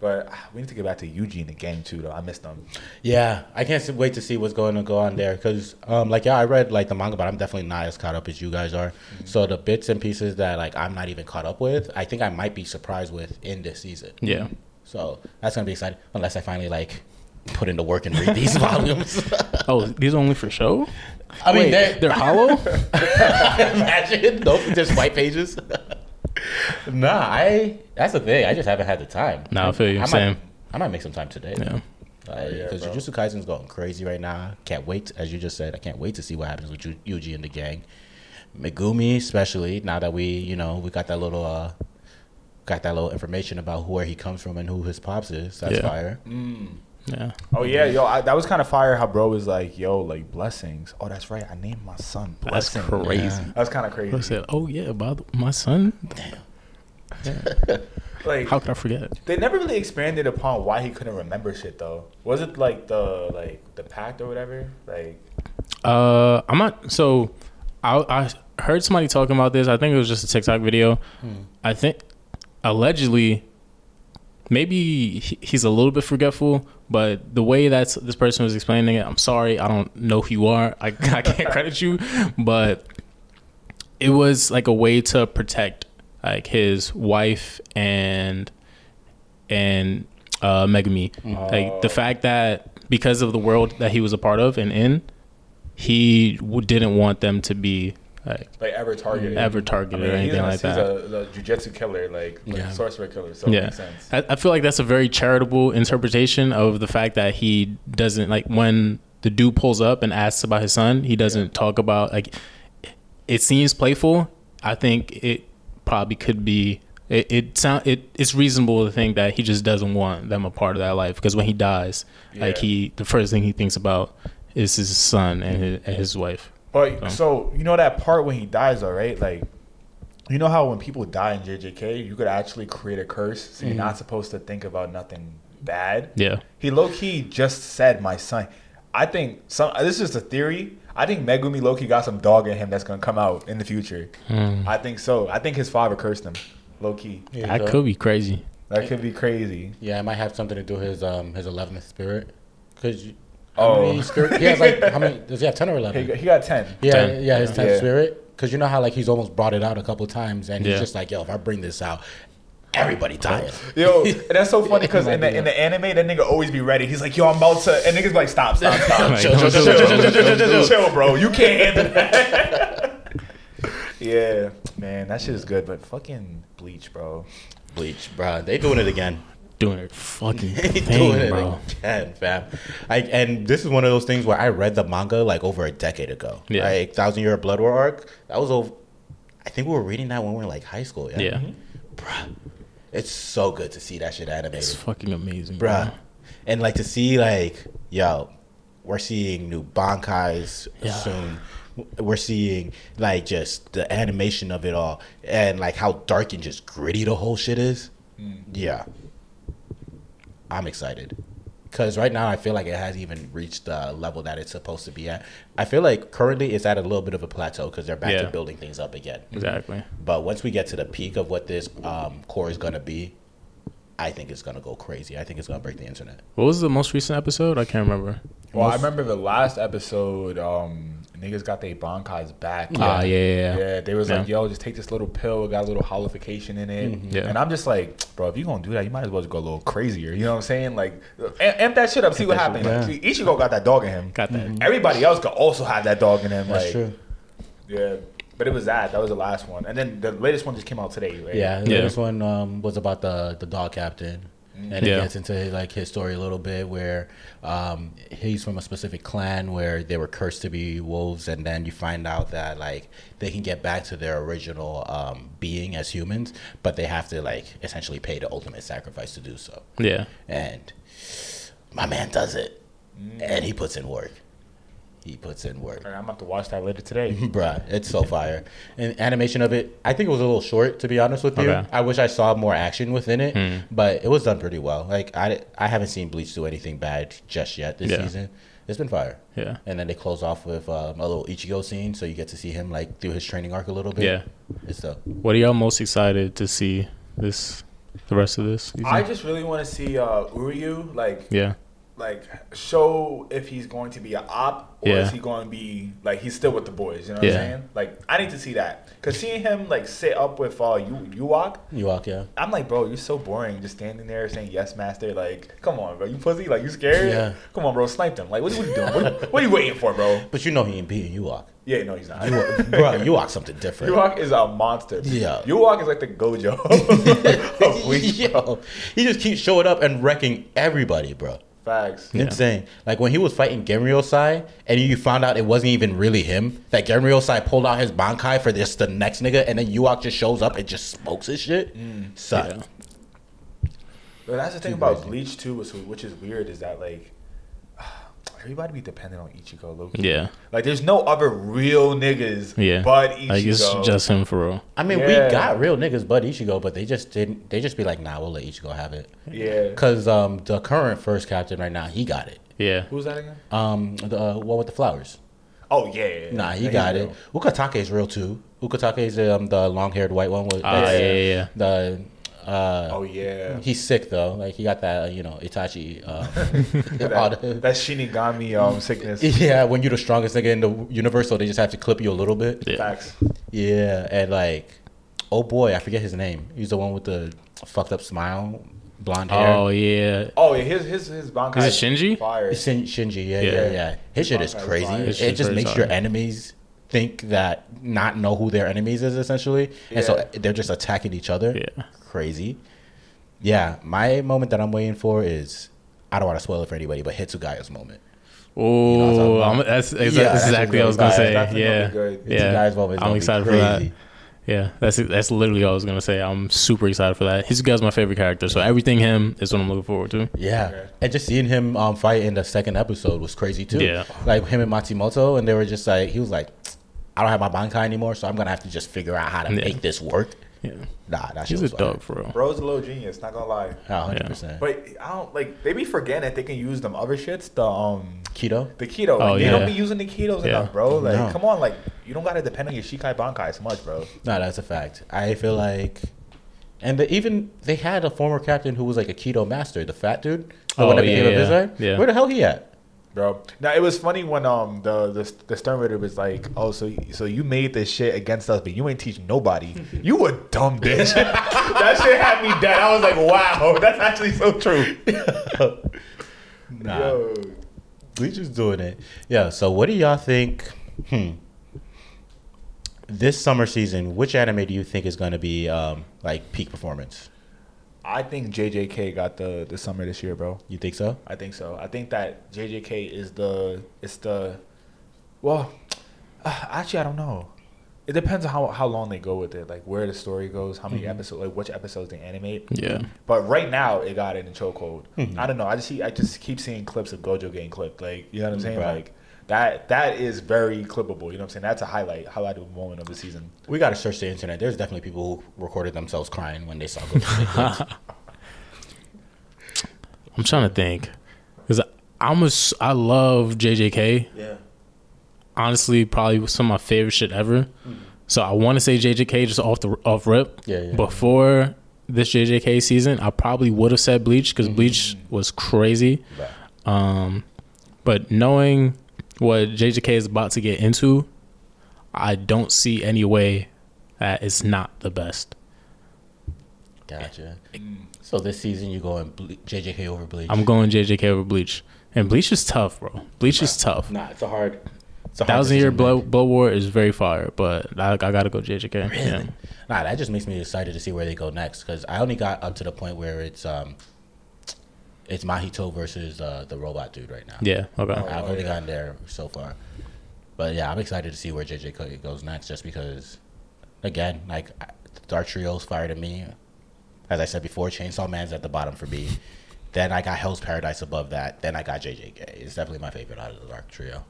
But ah, we need to get back to Yuji in the game too, though. I missed them. Yeah, I can't wait to see what's going to go on there because, um, like, yeah, I read like the manga, but I'm definitely not as caught up as you guys are. So the bits and pieces that like I'm not even caught up with, I think I might be surprised with in this season. Yeah. So that's gonna be exciting unless I finally like put in the work and read these volumes. Oh, these are only for show? I mean, Wait, they're, they're hollow? imagine nope, just white pages. nah, I that's the thing. I just haven't had the time. Nah, I feel you. I Same. Might, I might make some time today. Yeah. Because bro. Jujutsu Kaisen's going crazy right now. Can't wait, as you just said, I can't wait to see what happens with Ju- Yuji and the gang. Megumi, especially now that we, you know, we got that little, uh, got that little information about where he comes from and who his pops is. That's Yeah. fire. Yeah. Oh yeah, yo, I, that was kind of fire. How bro was like, yo, like blessings. Oh, that's right. I named my son Blessings. That's blessing. crazy. That's kind of I crazy. said, oh, yeah, by the, my son? Damn. Like, How could I forget? they never really expanded upon why he couldn't remember shit though. Was it like the like the pact or whatever? Like, Uh, I'm not. So, I I heard somebody talking about this. I think it was just a TikTok video. I think allegedly, maybe he's a little bit forgetful, but the way that this person was explaining it, I'm sorry, I don't know who you are. I, I can't credit you, but it was like a way to protect like his wife and and uh Megumi. Like the fact that because of the world that he was a part of and in, he w- didn't want them to be like Like ever targeted. Mm-hmm. ever targeted or anything like he's that. a, a jujutsu killer, like, like Yeah. sorcerer killer. So it yeah, makes sense. I, I feel like that's a very charitable interpretation of the fact that he doesn't like when the dude pulls up and asks about his son. He doesn't talk about like. It seems playful. I think it probably could be. It it sound it. It's reasonable to think that he just doesn't want them a part of that life because when he dies, like he the first thing he thinks about is his son and his, and his wife. But so you know that part when he dies, though, right? Like, you know how when people die in JJK, you could actually create a curse, so you're not supposed to think about nothing bad. Yeah. He low key just said, "My son." I think some. This is just a theory. I think Megumi Loki got some dog in him that's gonna come out in the future. I think so. I think his father cursed him. Low key. That could be crazy. That could be crazy. Yeah, it might have something to do with his um his eleventh spirit. Cause you, Oh. many spirit? He has like how many? Does he have ten or eleven? got- he got ten. Yeah, 10. yeah, his tenth Yeah. spirit. Cause you know how like he's almost brought it out a couple times, and Yeah. he's just like, yo, if I bring this out, everybody dying. Yo, and that's so funny because in the be in the anime, that nigga always be ready. He's like, "Yo, I'm about to," and niggas be like, "Stop, stop, stop, chill, don't chill, do chill, it, chill, don't chill, do it, chill, chill, chill, bro. You can't handle that." yeah, man, that shit is good, but fucking Bleach, bro. Bleach, bro. They doing it again. Doing it fucking They doing thing, it bro. again, fam. Like, and this is one of those things where I read the manga like over a decade ago. Yeah. Like Thousand Year Blood War arc. That was over. I think we were reading that when we were like high school. Yeah. Yeah. Mm-hmm. Bruh. It's so good to see that shit animated. It's fucking amazing, bruh. bro. And like to see like, yo, we're seeing new bankais Yeah. soon. We're seeing like just the animation of it all, and like how dark and just gritty the whole shit is. Mm. Yeah, I'm excited because right now I feel like it hasn't even reached the level that it's supposed to be at. I feel like currently it's at a little bit of a plateau because they're back Yeah. to building things up again. Exactly. But once we get to the peak of what this um, core is gonna be, I think it's gonna go crazy. I think it's gonna break the internet. What was the most recent episode? I can't remember. Well, I remember the last episode. Um, niggas got their bankais back. Ah, yeah, yeah, yeah. Yeah, they was like, "Yo, just take this little pill. It got a little Hollowfication in it." Yeah. And I'm just like, "Bro, if you gonna do that, you might as well just go a little crazier." You know what I'm saying? Like, amp, amp that shit up. See what happens. Like, see, Ichigo got that dog in him. Got that. Everybody else could also have that dog in him. That's like, true. Yeah, but it was that. That was the last one, and then the latest one just came out today. Right? Yeah, the Yeah. latest one um, was about the the dog captain, and it gets into like his story a little bit, where um, he's from a specific clan where they were cursed to be wolves, and then you find out that like they can get back to their original um, being as humans, but they have to like essentially pay the ultimate sacrifice to do so. Yeah. And my man does it, and he puts in work. He puts in work. I'm about to watch that later today. Bruh, it's so fire. And animation of it, I think it was a little short, to be honest with you. Okay. I wish I saw more action within it, Hmm. but it was done pretty well. Like I, I haven't seen Bleach do anything bad just yet this Yeah. season. It's been fire. Yeah. And then they close off with um, a little Ichigo scene, so you get to see him like through his training arc a little bit. Yeah. It's dope. What are y'all most excited to see this the rest of this? I just really want to see uh, Uryu like yeah. Like show if he's going to be an op or Yeah. is he going to be like he's still with the boys. You know what Yeah. I'm saying? Like I need to see that because seeing him like sit up with uh you Yhwach You walk, yeah. I'm like, bro, you're so boring, just standing there saying yes, master. Like, come on, bro, you pussy. Like, you scared? Yeah. Come on, bro, snipe them. Like, what, what are you doing? What, what are you waiting for, bro? But you know he ain't beating Yhwach. Yeah, no, he's not. Yhwach, bro, Yhwach something different. Yhwach is a monster. Yeah. Yhwach is like the Gojo of Bleach, bro. Yo, he just keeps showing up and wrecking everybody, bro. Facts. Insane. Like when he was fighting Genryusai and you found out it wasn't even really him, that Genryusai pulled out his Bankai for this the next nigga and then Yhwach just shows up and just smokes his shit. Mm. Son. But that's the thing about Bleach too, which, which is weird, is that like everybody be dependent on Ichigo. Low Yeah. Like, there's no other real niggas. Yeah. But Ichigo. Like it's just him for real. I mean, Yeah. we got real niggas but Ichigo, but they just didn't they just be like, nah, we'll let Ichigo have it. Yeah. Cause um the current first captain right now, he got it. Yeah. Who's that again? Um the uh, one with the flowers. Oh yeah. yeah, yeah. Nah, he Yeah, got it. real. Ukitake is real too. Ukitake is um, the long haired white one with Ah, yeah, yeah, yeah. the uh Oh yeah. He's sick though. Like he got that, uh, you know, Itachi. Uh, that, the- that Shinigami um sickness. yeah, when you're the strongest nigga in the universe, so they just have to clip you a little bit. Yeah. Facts. Yeah, and like, oh boy, I forget his name. He's the one with the fucked up smile, blonde hair. Oh yeah. Oh yeah, his his his Bankai Is it Shinji? Fire. Shin- Shinji, yeah, yeah, Yeah. yeah. His shit is crazy. fire. It just very makes your fire. enemies think that not know who their enemies is essentially, and so they're just attacking each other. Yeah. Crazy. Yeah, my moment that I'm waiting for is I don't want to spoil it for anybody, but Hitsugaya's moment. Oh, what I'm I'm- that's, exa- Yeah, that's that's exactly what I was gonna say. Yeah, gonna yeah. Hitsugaya's moment I'm excited for that. Yeah, that's that's literally all I was gonna say. I'm super excited for that. His guy's my favorite character, so everything him is what I'm looking forward to. Yeah, Okay. and just seeing him um, fight in the second episode was crazy too. Yeah. like him and Matsumoto, and they were just like, he was like, I don't have my bankai anymore, so I'm gonna have to just figure out how to Yeah. make this work. Yeah, Nah, that shit he's a was fire. dog for real. Bro's a little genius, not gonna lie. Yeah, hundred percent. But I don't like they be forgetting that they can use them other shits. The um Kido. the kido. Oh, Like, they yeah. don't be using the kidos Yeah. enough, bro. Like No. come on, like you don't gotta depend on your Shikai Bankai so much, bro. No, that's a fact. I feel like, and the, even they had a former captain who was like a kido master, the fat dude, the Oh, one that yeah, became a yeah. Yeah. Where the hell he at? Bro. Now it was funny when um the the the Stern Ritter was like, oh so so you made this shit against us, but you ain't teach nobody. You a dumb bitch. that shit had me dead. I was like, wow, that's actually so true. Nah, Yo. Bleach is doing it. Yeah. So, what do y'all think? Hmm. This summer season, which anime do you think is going to be um, like peak performance? I think JJK got the the summer this year, bro. You think so? I think so. I think that JJK is the it's the well, uh, actually I don't know. It depends on how how long they go with it, like where the story goes, how many episodes, like which episodes they animate. Yeah, But right now, it got it in chokehold. I don't know. I just see, I just keep seeing clips of Gojo getting clipped. Like you know what I'm saying? Right. Like that that is very clippable. You know what I'm saying? That's a highlight highlighted moment of the season. We got to search the internet. There's definitely people who recorded themselves crying when they saw Gojo. I'm trying to think because I'm a s- I love JJK. yeah. Honestly, probably some of my favorite shit ever. So I want to say JJK just off the off rip. Yeah, yeah. Before this JJK season, I probably would have said Bleach because Bleach was crazy. Right. Um, but knowing what JJK is about to get into, I don't see any way that it's not the best. Gotcha. So this season you're going Ble- JJK over Bleach? I'm going JJK over Bleach, and Bleach is tough, bro. Bleach is tough. Nah, it's a hard. It's a hard Thousand Year decision to Blow, make. War is very fire, but I, I gotta go JJK. Yeah. Nah, that just makes me excited to see where they go next because I only got up to the point where it's um, it's Mahito versus uh, the robot dude right now. Yeah. Okay. I've only gotten there so far, but yeah, I'm excited to see where JJ goes next. Just because, again, like I- Dark Trio's fire to me. As I said before, Chainsaw Man's at the bottom for me. Then I got Hell's Paradise above that. Then I got JJK. It's definitely my favorite out of the Dark Trio.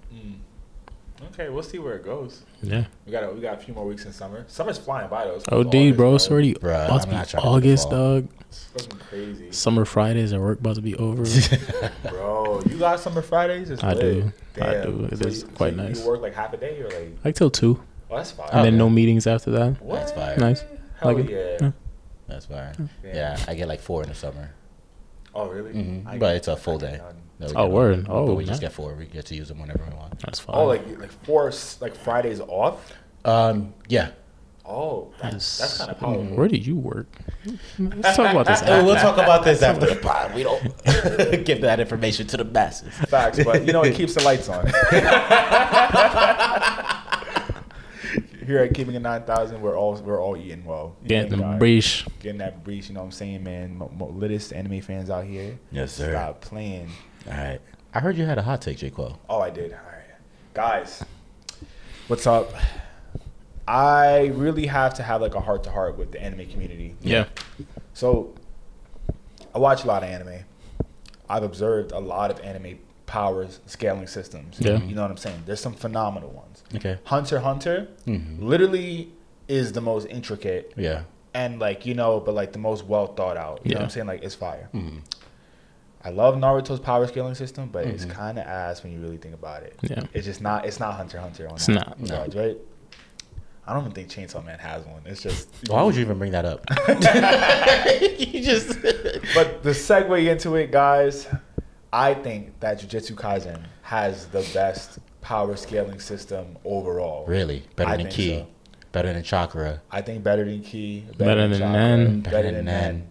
Okay, we'll see where it goes. Yeah. We got a, we got a few more weeks in summer. Summer's flying by though. It's OD, August, bro. It's already Bruh, about I'm to be not to August, dog. It's fucking crazy, Summer Fridays at work about to be over. bro. You got summer Fridays? It's I lit. do. I do. It So is you- quite so nice. You work like half a day or like? like till two, Oh, that's fine. and then no meetings after that. What? That's fire. Nice. Hell Like it. yeah. Yeah. That's fire. Damn. Yeah, I get like four in the summer. Oh really? hmm But it's a full day. none. No, we Oh, get word. one. Oh, but we just get four. We get to use them whenever we want. That's fine. Oh, like like four like Fridays off. Um, yeah. Oh, that's that's kind of powerful. Mm, Where do you work? Let's talk about this. we'll talk about this after the pod. We don't give that information to the masses. Facts, but you know it keeps the lights on. Here at Keeping It Nine Thousand, we're all we're all eating well. You Get know, them guys. breach. getting that breach. You know what I'm saying, man? Mo- mo- littest anime fans out here. Yes, sir. Stop playing. All right. I heard you had a hot take, J. Quo. Oh, I did. All right, guys, what's up? I really have to have like a heart to heart with the anime community. Yeah. So, I watch a lot of anime. I've observed a lot of anime powers scaling systems. Yeah. You know what I'm saying? There's some phenomenal ones. Okay. Hunter x Hunter mm-hmm. literally is the most intricate Yeah. and like you know, but like the most well thought out. You know what Yeah. I'm saying? Like it's fire. Mm-hmm. I love Naruto's power scaling system, but it's kind of ass when you really think about it. Yeah. It's just not. It's not Hunter Hunter on It's that not, no. right? I don't even think Chainsaw Man has one. It's just. Why would you even bring that up? you just. But the segue into it, guys, I think that Jujutsu Kaisen has the best power scaling system overall. Really? Better I than Ki? so. Better Better than Chakra. I think better than Ki. Better than Chakra, Nen. Better than Nen.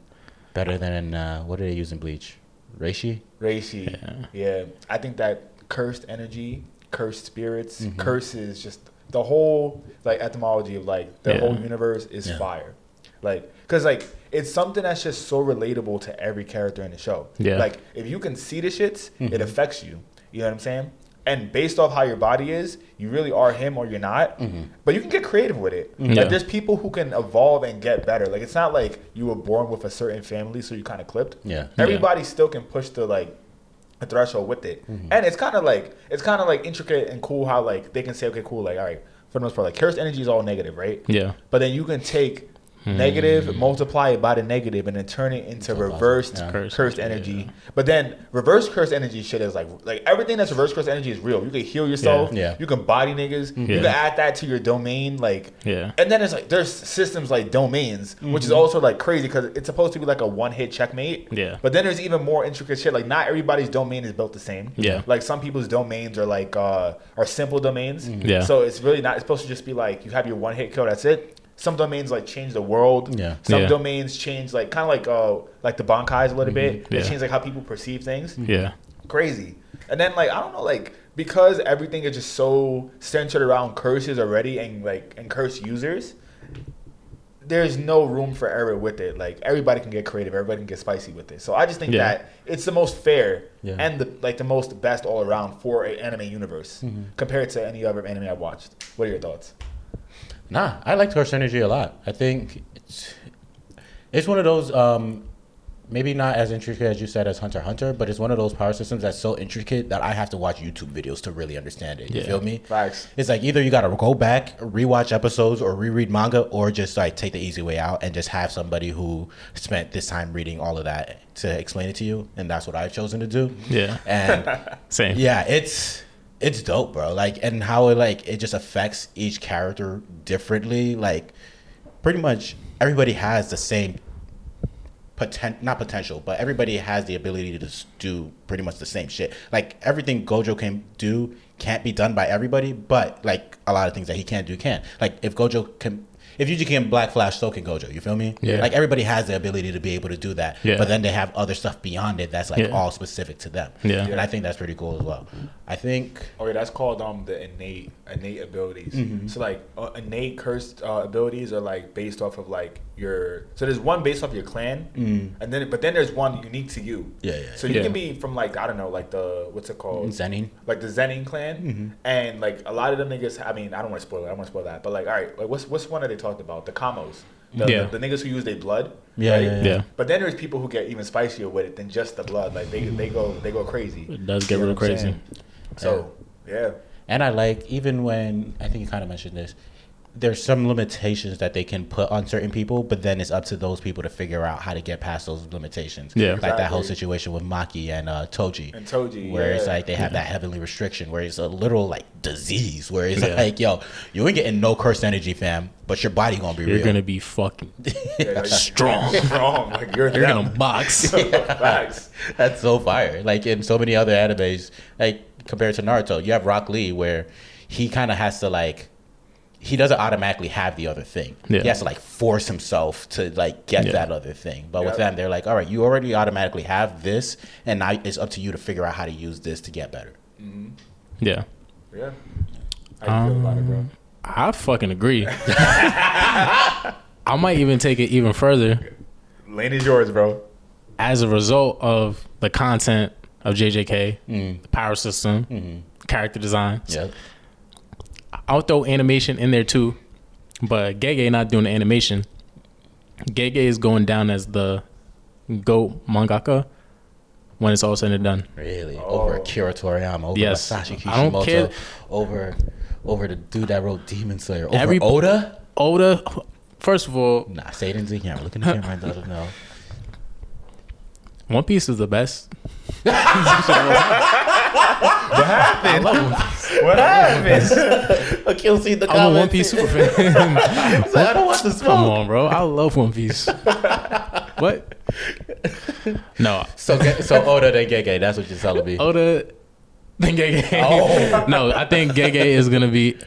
Better than uh, what do they use in Bleach? Reishi. Reishi. Yeah. I think that cursed energy, cursed spirits, Mm-hmm. curses, just the whole like etymology of like the Yeah. whole universe is Yeah. fire. Like, cause like it's something that's just so relatable to every character in the show. Yeah. Like if you can see the shits, Mm-hmm. it affects you. You know what I'm saying? And based off how your body is, you really are him or you're not. Mm-hmm. But you can get creative with it. Yeah. Like there's people who can evolve and get better. Like it's not like you were born with a certain family, so you kind of clipped. Yeah. Everybody still can push the like a threshold with it. Mm-hmm. And it's kind of like it's kind of like intricate and cool how like they can say okay cool like all right for the most part like cursed energy is all negative right Yeah. but then you can take negative multiply it by the negative and then turn it into reversed Yeah. cursed, Cursed, energy yeah. but then reverse cursed energy shit is like like everything that's reverse cursed energy is real you can heal yourself Yeah. Yeah. you can body niggas you can add that to your domain like Yeah. and then it's like there's systems like domains which Mm-hmm. is also like crazy because it's supposed to be like a one hit checkmate Yeah. but then there's even more intricate shit. Like not everybody's domain is built the same. Yeah. Like some people's domains are like uh are simple domains. Yeah. So it's really not. It's supposed to just be like you have your one hit kill. That's it. Some domains like change the world. Yeah. Some Yeah. domains change like kind of like uh like the bankais a little bit. They Yeah. change like how people perceive things. Yeah. Crazy. And then like I don't know like because everything is just so centered around curses already and like and curse users. There's no room for error with it. Like everybody can get creative, everybody can get spicy with it. So I just think Yeah. that it's the most fair Yeah. and the like the most best all around for an anime universe Mm-hmm. compared to any other anime I've watched. What are your thoughts? Nah, I like Cursed Energy a lot. I think it's it's one of those um maybe not as intricate as you said as Hunter Hunter, but it's one of those power systems that's so intricate that I have to watch YouTube videos to really understand it. You Yeah. feel me? Facts. It's like either you gotta go back, rewatch episodes, or reread manga, or just like take the easy way out and just have somebody who spent this time reading all of that to explain it to you. And that's what I've chosen to do. Yeah. And Same. yeah, it's it's dope, bro. Like and how it like it just affects each character differently. Like pretty much everybody has the same potent not potential, but everybody has the ability to do pretty much the same shit. Like everything Gojo can do can't be done by everybody, but like a lot of things that he can't do can. Like if Gojo can if Yuji can Black Flash, so can Gojo. You feel me? Yeah. Like everybody has the ability to be able to do that. Yeah. But then they have other stuff beyond it that's like Yeah. all specific to them. Yeah. And I think that's pretty cool as well. I think Oh yeah, that's called um the innate innate abilities. Mm-hmm. So like uh, innate cursed uh, abilities are like based off of like your. So there's one based off your clan, and then but then there's one unique to you. Mm. Yeah, yeah, So you yeah. can be from like I don't know like the what's it called Zenin. like the Zenin clan, Mm-hmm. and like a lot of them niggas. I mean, I don't want to spoil it. I don't want to spoil that. But like, all right, like what's what's one that they talked about? The Kamos, the, Yeah. the, the niggas who use their blood. Yeah, right? yeah, Yeah. But then there's people who get even spicier with it than just the blood. Like they they go they go crazy. It does get You real crazy. saying? So yeah. And I like even when I think you kind of mentioned this, there's some limitations that they can put on certain people, but then it's up to those people to figure out how to get past those limitations. Yeah. like that whole situation with Maki and uh, Toji. And Toji, where it's like they have that heavenly restriction, where it's a literal like disease, where it's Yeah. like, yo, you ain't getting no cursed energy, fam, but your body gonna be real. You're real. gonna be fucking strong. strong. Like you're, You're them. gonna box. Facts. That's so fire. Like in so many other animes, like compared to Naruto, you have Rock Lee where he kind of has to like he doesn't automatically have the other thing. Yeah. He has to like force himself to like get Yeah. that other thing. But with them, they're like, all right, you already automatically have this, and now it's up to you to figure out how to use this to get better. Yeah. Yeah. How you feel about it, bro? I fucking agree. I might even take it even further Lane is yours, bro. as a result of the content of JJK, Mm. the power system, Mm-hmm. character design. Yeah. I'll throw animation in there too, but Gege not doing the animation. Gege is going down as the GOAT mangaka when it's all said and done. Really? Oh. Over Akira Toriyama, over Yes. Masashi I don't Kishimoto, care. over over the dude that wrote Demon Slayer, over Every- Oda. Oda, first of all, Nah, say it into the camera. Look in the camera and let them know. One Piece is the best. What happened? what happened? Akil see the I'm a One Piece super fan. I don't want to smoke. Come on, bro. I love One Piece. what? No, So, Ge- so Oda then Gege. That's what you're telling me. Oda, then Gege. Oh. no, I think Gege is gonna be.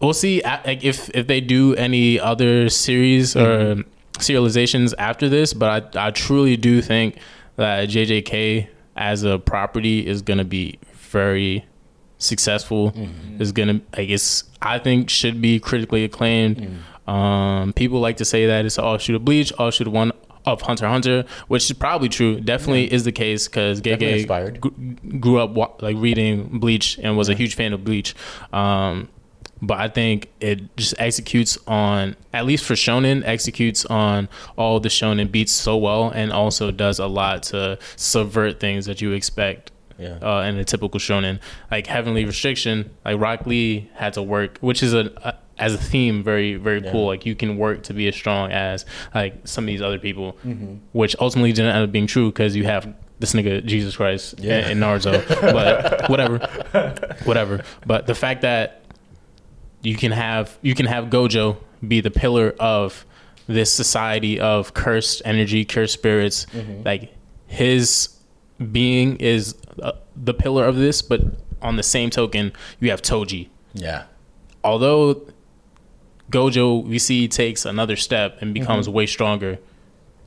we'll see like, if if they do any other series or mm-hmm. serializations after this. But I I truly do think that JJK as a property is gonna be very successful. Is gonna I guess I think should be critically acclaimed. Um, people like to say that it's an offshoot of Bleach, offshoot of one of Hunter Hunter, which is probably true. Definitely is the case because Gege gr- grew up wa- like reading Bleach and was a huge fan of Bleach. Um, but I think it just executes on at least for shonen executes on all the shonen beats so well and also does a lot to subvert things that you expect Yeah. uh, in a typical shonen. Like heavenly restriction like rock lee had to work which is a, a as a theme very very cool. Like you can work to be as strong as like some of these other people which ultimately didn't end up being true because you have this nigga jesus christ Yeah. in, in naruto but whatever whatever. But the fact that you can have you can have Gojo be the pillar of this society of cursed energy, cursed spirits. Mm-hmm. Like his being is uh, the pillar of this, but on the same token, you have Toji. Yeah. Although Gojo we see takes another step and mm-hmm. becomes way stronger,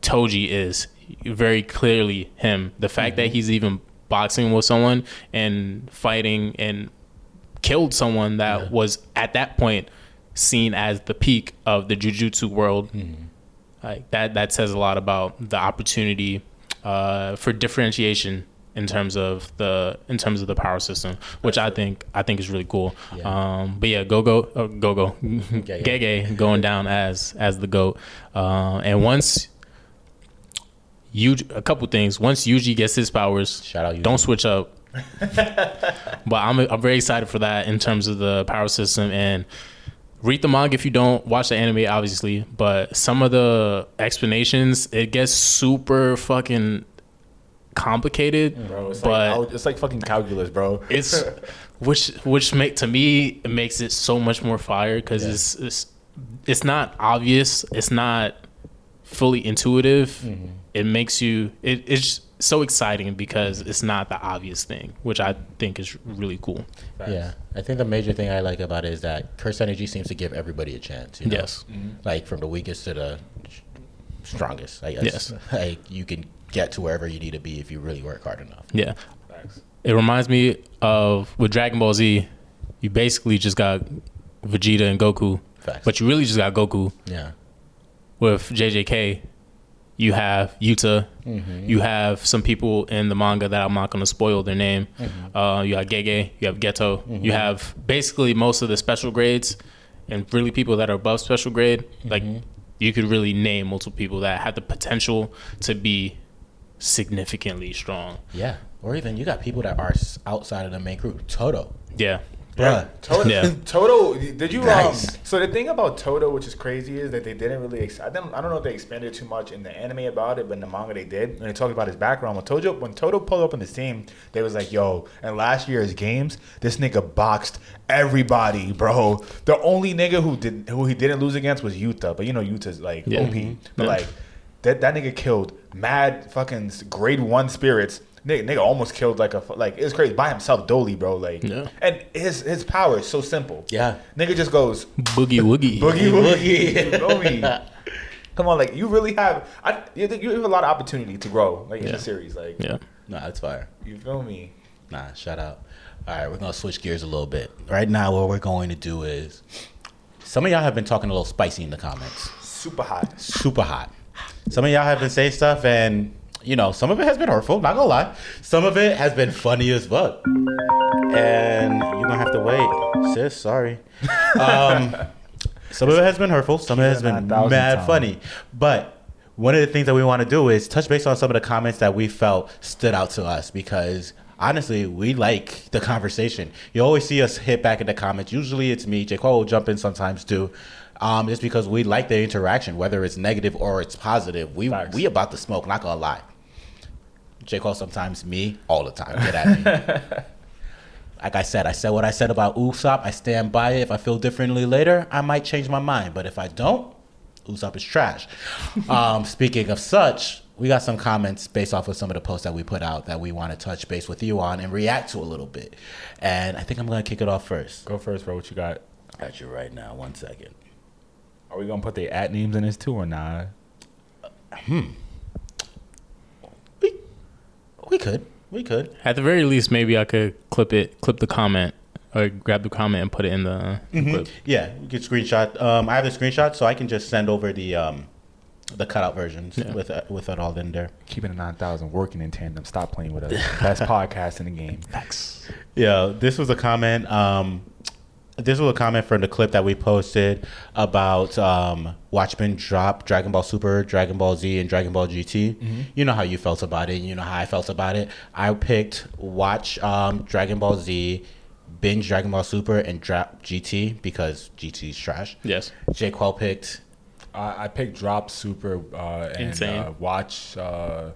Toji is very clearly him. The fact that mm-hmm. he's even boxing with someone and fighting and killed someone that was at that point seen as the peak of the jujutsu world. Like that that says a lot about the opportunity uh, for differentiation in terms of the in terms of the power system, which I think I think is really cool. Yeah. Um, but yeah, go go uh, go go Gege going down as as the goat, uh, and once. you a couple things. Once Yuji gets his powers, Shout out Yuji. don't switch up. but I'm I'm very excited for that in terms of the power system and read the manga if you don't watch the anime, obviously. But some of the explanations it gets super fucking complicated. Bro, it's but like it's like fucking calculus, bro. it's which which make to me it makes it so much more fire because it's it's it's not obvious it's not fully intuitive Mm-hmm. it makes you it, it's so exciting because it's not the obvious thing which i think is really cool Yeah, I think the major thing I like about it is that curse energy seems to give everybody a chance. You know? Yes. Mm-hmm. like from the weakest to the strongest. I guess. Yes. like you can get to wherever you need to be if you really work hard enough. yeah it reminds me of with dragon ball z you basically just got vegeta and goku Facts. but you really just got goku Yeah, with JJK, you have Yuta, Mm-hmm. you have some people in the manga that I'm not going to spoil their name. Mm-hmm. Uh, you have Gege, you have Geto, you have basically most of the special grades, and really people that are above special grade. Like Mm-hmm. you could really name multiple people that have the potential to be significantly strong. yeah. Or even you got people that are outside of the main group. Todo, Yeah, bruh. Todo, Yeah. Todo, did you? Nice. Um, so the thing about Todo, which is crazy, is that they didn't really. Ex- I don't. I don't know if they expanded too much in the anime about it, but in the manga they did. And they talked about his background. When Todo, when Todo pulled up in the team, they was like, "Yo!" And last year's games, this nigga boxed everybody, bro. The only nigga who did who he didn't lose against was Yuta, but you know Yuta's like Yeah. OP. But Yeah. like that that nigga killed mad fucking grade one spirits. Nigga, nigga almost killed like a fu- like it's crazy by himself, Dolly, bro. Like, Yeah. and his his power is so simple. Yeah. nigga just goes boogie woogie. boogie Boogie. woogie. You feel me? Come on, like you really have. I you, you have a lot of opportunity to grow, like in the series. Like, Yeah, Nah, that's fire. you feel me? Nah, shout out. All right, we're gonna switch gears a little bit. Right now, what we're going to do is some of y'all have been talking a little spicy in the comments. Super hot. super hot. Some of y'all have been saying stuff, and you know, some of it has been hurtful. Not gonna lie, some of it has been funny as fuck. And you're gonna have to wait, sis. Sorry. Um, some of it has been hurtful. Some of it has been mad times. funny. But one of the things that we want to do is touch base on some of the comments that we felt stood out to us because honestly, we like the conversation. You always see us hit back in the comments. Usually it's me. J. Cole will jump in sometimes too. Um, just because we like the interaction, whether it's negative or it's positive. We Facts. we about to smoke, not gonna lie. J. Cole sometimes me all the time. Get at me. like I said, I said what I said about Usopp. I stand by it. If I feel differently later, I might change my mind. But if I don't, Usopp is trash. um, speaking of such, we got some comments based off of some of the posts that we put out that we want to touch base with you on and react to a little bit. And I think I'm gonna kick it off first. Go first, bro. What you got? Got you right now. One second. Are we gonna put the at names in this too or not? We could. We could. At the very least, maybe I could clip it, clip the comment, or grab the comment and put it in the clip. Yeah, you could screenshot. Um, I have the screenshot, so I can just send over the um, the cutout versions Yeah. with uh, with it all in there. Keeping it nine thousand, working in tandem. Stop playing with us. Best podcast in the game. Thanks. Yeah, this was a comment. Um, this was a comment from the clip that we posted about um, Watchmen drop Dragon Ball Super, Dragon Ball Z, and Dragon Ball GT. You know how you felt about it. You know how I felt about it. I picked watch um, Dragon Ball Z, binge Dragon Ball Super, and drop GT because GT's trash. Yes. J. Quell picked I I picked drop super uh, and Uh, watch. Uh,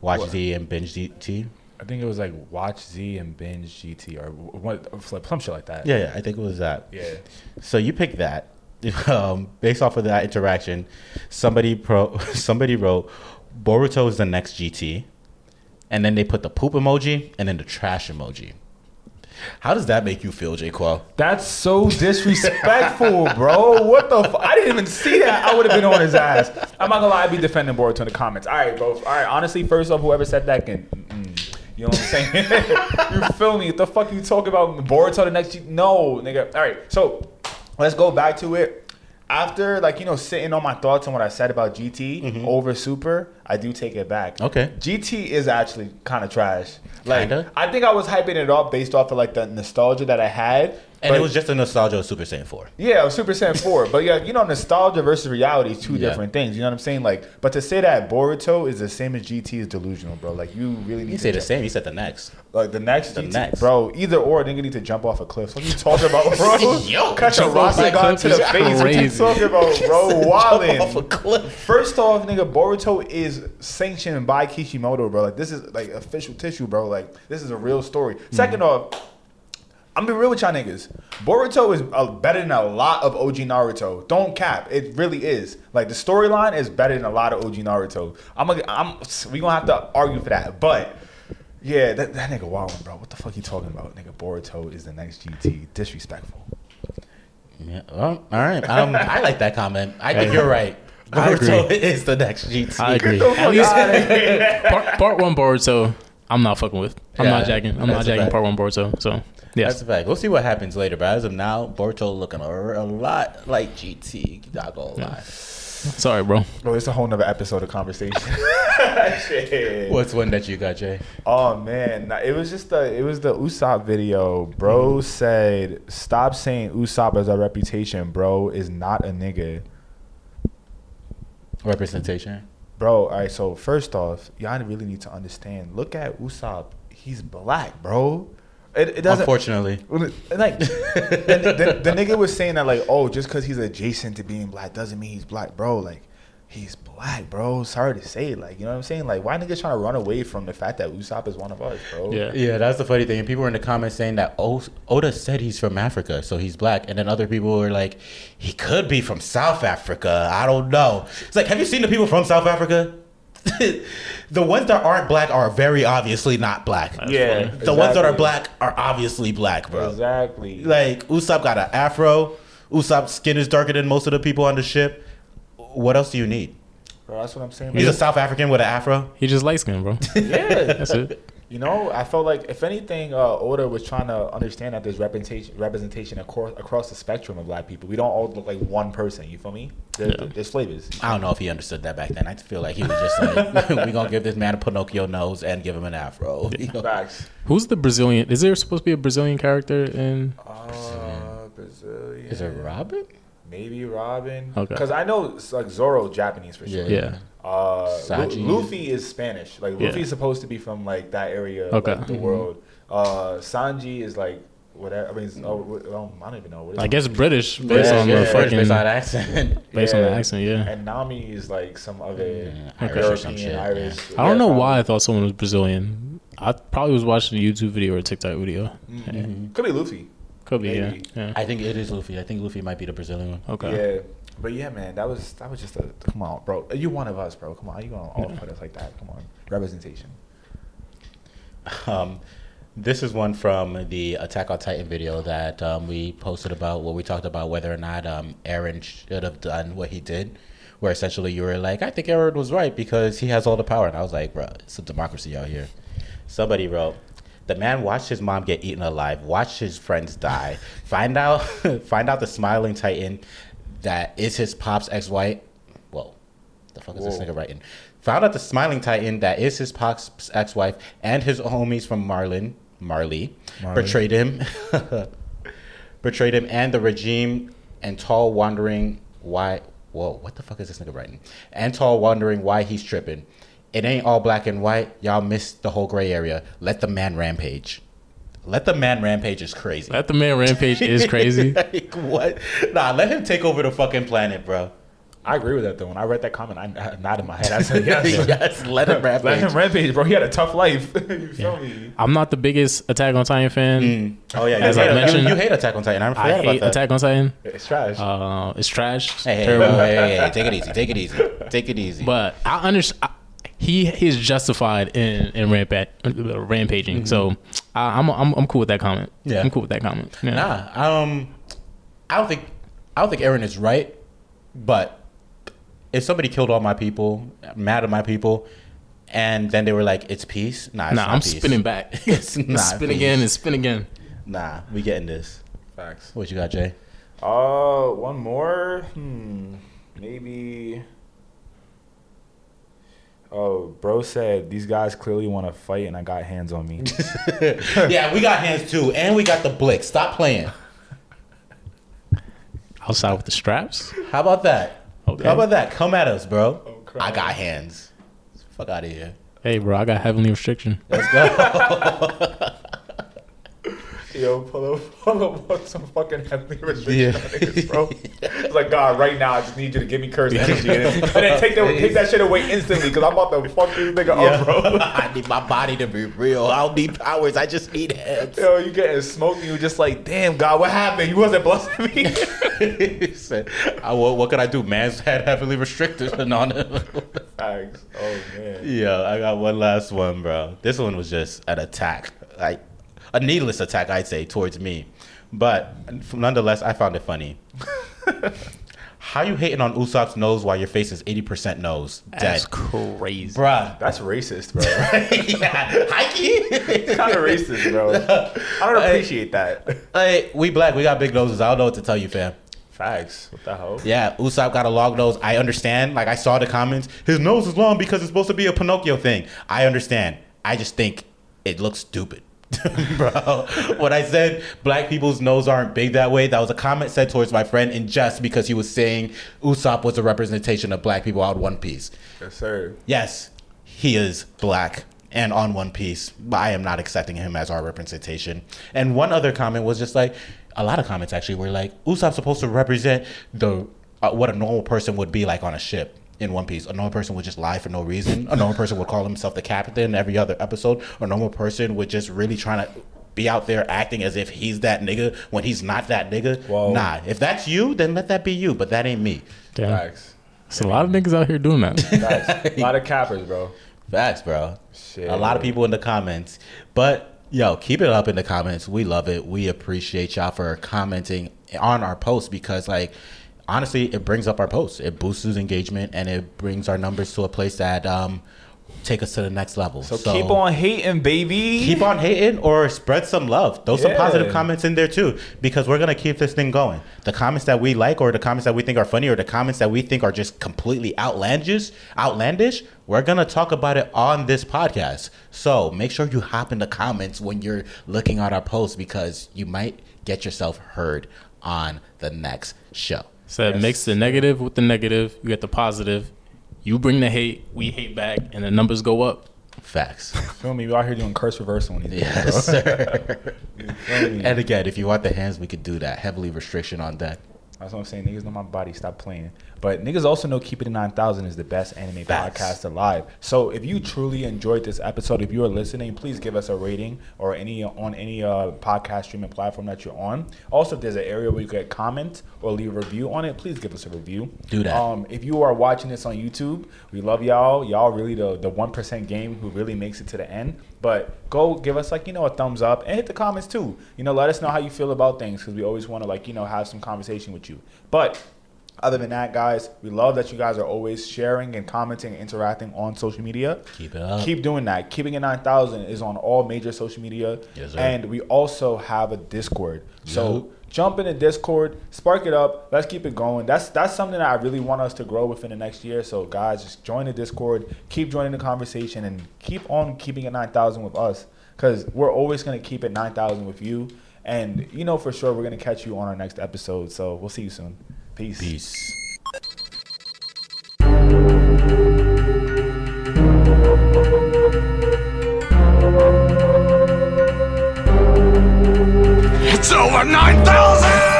watch What? Z and binge GT. I think it was like watch Z and binge GT or what, some shit like that. Yeah, yeah, I think it was that. Yeah. So you picked that. Um, based off of that interaction, somebody pro somebody wrote Boruto is the next GT, and then they put the poop emoji and then the trash emoji. How does that make you feel, J. Quell? That's so disrespectful, bro. What the? F- I didn't even see that. I would have been on his ass. I'm not gonna lie. I'd be defending Boruto in the comments. All right, bro. All right. Honestly, first off, whoever said that can. mm, You know what I'm saying? you feel me? What the fuck you talking about? Boruto the next? G- no, nigga. All right. So let's go back to it. After like you know sitting on my thoughts on what I said about GT mm-hmm. over Super, I do take it back. Okay. GT is actually kind of trash. Like Kinda? I think I was hyping it up based off of like the nostalgia that I had. And but- it was just a nostalgia of Super Saiyan 4. yeah, Super Saiyan 4. But yeah, you know, nostalgia versus reality is two Yeah. different things. You know what I'm saying? Like, but to say that Boruto is the same as GT is delusional, bro. Like, you really need You to say the same. You said the next. Like the next The GT, next. bro. Either or, nigga need to jump off a cliff. What are you talking about, bro? Yo, catch a jump rock off that and gun to the face. What you talking about, bro? Jump off a cliff. First off, nigga, Boruto is sanctioned by Kishimoto, bro. Like this is like official tissue, bro. Like this is a real story. Second mm-hmm. off, I'm being real with y'all niggas. Boruto is uh, better than a lot of OG Naruto. Don't cap. It really is. Like the storyline is better than a lot of OG Naruto. I'm gonna, I'm we gonna have to argue for that. But yeah, that, that nigga wildin', bro. What the fuck you talking about? Nigga, Boruto is the next GT. Disrespectful. Yeah. Well, all right. Um, I like that comment. I think you're right. Boruto is the next GT. I agree. the fuck At least outta here. part, part one Boruto, I'm not fucking with. I'm Yeah, not jacking. I'm not jacking part one Boruto. So yeah, That's a fact. We'll see what happens later. But as of now, Boruto looking a, a lot like GT. Not gonna lie. sorry, bro. Bro, it's a whole nother episode of conversation. Shit. What's one that you got, Jay? Oh man, Nah, it was just the it was the Usopp video. Bro mm-hmm. said, "Stop saying Usopp as a reputation. Bro is not a nigga." Representation. Bro, all right. So first off, y'all really need to understand. Look at Usopp. He's black, bro. It, it doesn't. Unfortunately. Like the, the, the nigga was saying that like, oh, just because he's adjacent to being black doesn't mean he's black, bro. Like, he's black, bro. Sorry to say, like, you know what I'm saying? Like, why niggas trying to run away from the fact that Usopp is one of us, bro? Yeah. Yeah, that's the funny thing. And people were in the comments saying that o- Oda said he's from Africa, so he's black. And then other people were like, he could be from South Africa. I don't know. It's like, have you seen the people from South Africa? the ones that aren't black are very obviously not black. Yeah, The ones that are black are obviously black, bro. Exactly. Like Usopp got an afro. Usopp's skin is darker than most of the people on the ship. What else do you need? Bro, that's what I'm saying. He's a South African with an afro. He just light skinned, bro. yeah. That's it. You know, I felt like if anything, uh, Oda was trying to understand that there's representation, representation across, across the spectrum of black people. We don't all look like one person. You feel me? There, Yeah. There's flavors. I don't know if he understood that back then. I feel like he was just like, "We gonna give this man a Pinocchio nose and give him an afro." You know? Facts. Who's the Brazilian? Is there supposed to be a Brazilian character in? Uh, Brazilian. Is it Robin? Maybe Robin. Okay. Because I know it's like Zoro Japanese for sure. Yeah. Uh, Saji. Luffy is Spanish. Like Yeah. Luffy's supposed to be from like that area Okay. of like, the world. Uh, Sanji is like whatever. I mean, it's- oh, what- I don't even know. What is I it? guess British based Yeah, on yeah, the fucking based on accent. based on the accent. Yeah. And Nami is like some other Yeah, Irish European, some shit, Irish. I don't know yeah, why I thought someone was Brazilian. I probably was watching a YouTube video or a TikTok video. probably. Could be Luffy. Could be, yeah. yeah. I think it is Luffy. I think Luffy might be the Brazilian one. Okay. Yeah. But yeah, man, that was that was just a come on, bro. You one of us, bro. Come on, you gonna all put us like that? Come on, representation. Um, This is one from the Attack on Titan video that um, we posted about where we talked about whether or not um, Eren should have done what he did. Where essentially you were like, I think Eren was right because he has all the power. And I was like, bro, it's a democracy out here. Somebody wrote, the man watched his mom get eaten alive, watched his friends die, find out find out the smiling Titan that is his pop's ex-wife. Whoa, the fuck is this Whoa. nigga writing? Found out the smiling Titan that is his pop's ex-wife and his homies from Marlin, Marley, Marley. betrayed him, betrayed him and the regime, and tall wondering why. Whoa, what the fuck is this nigga writing? And tall wondering why he's tripping. It ain't all black and white. Y'all missed the whole gray area. Let the man rampage. Let the man rampage is crazy. Let the man rampage is crazy. like, what? Nah, let him take over the fucking planet, bro. I agree with that though. When I read that comment, I, I nodded my head. I said yes. yes, let him rampage. Let him rampage, bro. He had a tough life. you feel me? I'm not the biggest Attack on Titan fan. Oh yeah, As I hate, you- mentioned, you, hate Attack on Titan. I I forgot about hate that. Attack on Titan. It's trash. Uh, it's trash. Hey, hey, hey, hey, hey, take it easy. Take it easy. Take it easy. But I understand. He he's justified in in rampa- uh, rampaging. So I, I'm, I'm I'm cool with that comment. Yeah. I'm cool with that comment. Yeah. Nah, um, I don't think I don't think Eren is right, but if somebody killed all my people, mad at my people, and then they were like, "It's peace," nah, it's Nah, not I'm peace. spinning back. It's not spin peace. again and spin again. Nah, we getting this. Facts. What you got, Jay? Uh, one more. Hmm. Maybe. Oh, bro said these guys clearly want to fight, and I got hands on me. yeah, we got hands too, and we got the blick. Stop playing. Outside with the straps. How about that? Okay. How about that? Come at us, bro. Oh, crying. I got hands. Fuck out of here. Hey, bro, I got heavenly restriction. Let's go. Yo, pull up, pull up on some fucking heavenly restriction Yeah. on niggas, bro. It's like God, right now, I just need you to give me cursed energy, and then, and then take that take that shit away instantly, cause I'm about to fuck this nigga up, bro. I need my body to be real. I don't need powers. I just need hands. Yo, you getting smoked, and you just like, damn, God, what happened? You wasn't blessing me. He said, I, what, what could I do? Man's had heavily restricted on him. Thanks. Oh man. yeah, I got one last one, bro. This one was just an attack, like a needless attack, I'd say, towards me. But nonetheless, I found it funny. How you hating on Usopp's nose while your face is 80% nose? Dead. That's crazy. Bruh. That's racist, bro. yeah. Hikey? kind of racist, bro. I don't appreciate that. Hey, we black. We got big noses. I don't know what to tell you, fam. Facts. What the hell? Yeah, Usopp got a long nose. I understand. Like I saw the comments. His nose is long because it's supposed to be a Pinocchio thing. I understand. I just think it looks stupid. Bro, when I said black people's nose aren't big that way, that was a comment said towards my friend in jest because he was saying Usopp was a representation of black people out One Piece. Yes, sir. Yes, he is black and on One Piece, but I am not accepting him as our representation. And one other comment was just like, a lot of comments actually were like, Usopp's supposed to represent the uh, what a normal person would be like on a ship in One Piece. A normal person would just lie for no reason. A normal person would call himself the captain every other episode. A normal person would just really trying to be out there acting as if he's that nigga when he's not that nigga. Whoa. Nah, if that's you, then let that be you. But that ain't me. Damn. Facts. There's a lot of niggas out here doing that. Facts. a lot of cappers, bro. Facts, bro. Shit. A lot of people in the comments. But yo, keep it up in the comments. We love it. We appreciate y'all for commenting on our posts because like honestly, it brings up our posts. It boosts engagement and it brings our numbers to a place that um take us to the next level. So, keep on hating, baby. keep on hating or spread some love. Throw some positive comments in there too, because we're gonna keep this thing going. The comments that we like, or the comments that we think are funny, or the comments that we think are just completely outlandish, outlandish, we're gonna talk about it on this podcast. So make sure you hop in the comments when you're looking at our posts, because you might get yourself heard on the next show. So mix the negative with the negative. You get the positive. You bring the hate. We hate back, and the numbers go up. Facts. Feel me? We out here doing curse reversal on these niggas, yes, bro. sir. You feel and again, if you want the hands, we could do that. Heavenly restriction on that. That's what I'm saying. Niggas know my body. Stop playing. But niggas also know Keeping It 9000 is the best anime Facts. podcast alive. So if you truly enjoyed this episode, if you are listening, please give us a rating or any on any uh, podcast streaming platform that you're on. Also, if there's an area where you can comment or leave a review on it, please give us a review. Do that. Um, if you are watching this on YouTube, we love y'all. Y'all really the the one percent game who really makes it to the end. But go give us like you know a thumbs up and hit the comments too. You know, let us know how you feel about things because we always want to like you know have some conversation with you. But other than that, guys, we love that you guys are always sharing and commenting and interacting on social media. Keep it up. Keep doing that. Keeping it 9000 is on all major social media. Yes, sir. And we also have a Discord. So jump in the Discord, spark it up. Let's keep it going. That's that's something that I really want us to grow within the next year. So guys, just join the Discord, keep joining the conversation, and keep on keeping it 9000 with us because we're always gonna keep it 9000 with you. And you know for sure we're gonna catch you on our next episode. So we'll see you soon. Peace. Peace. It's over 9,000!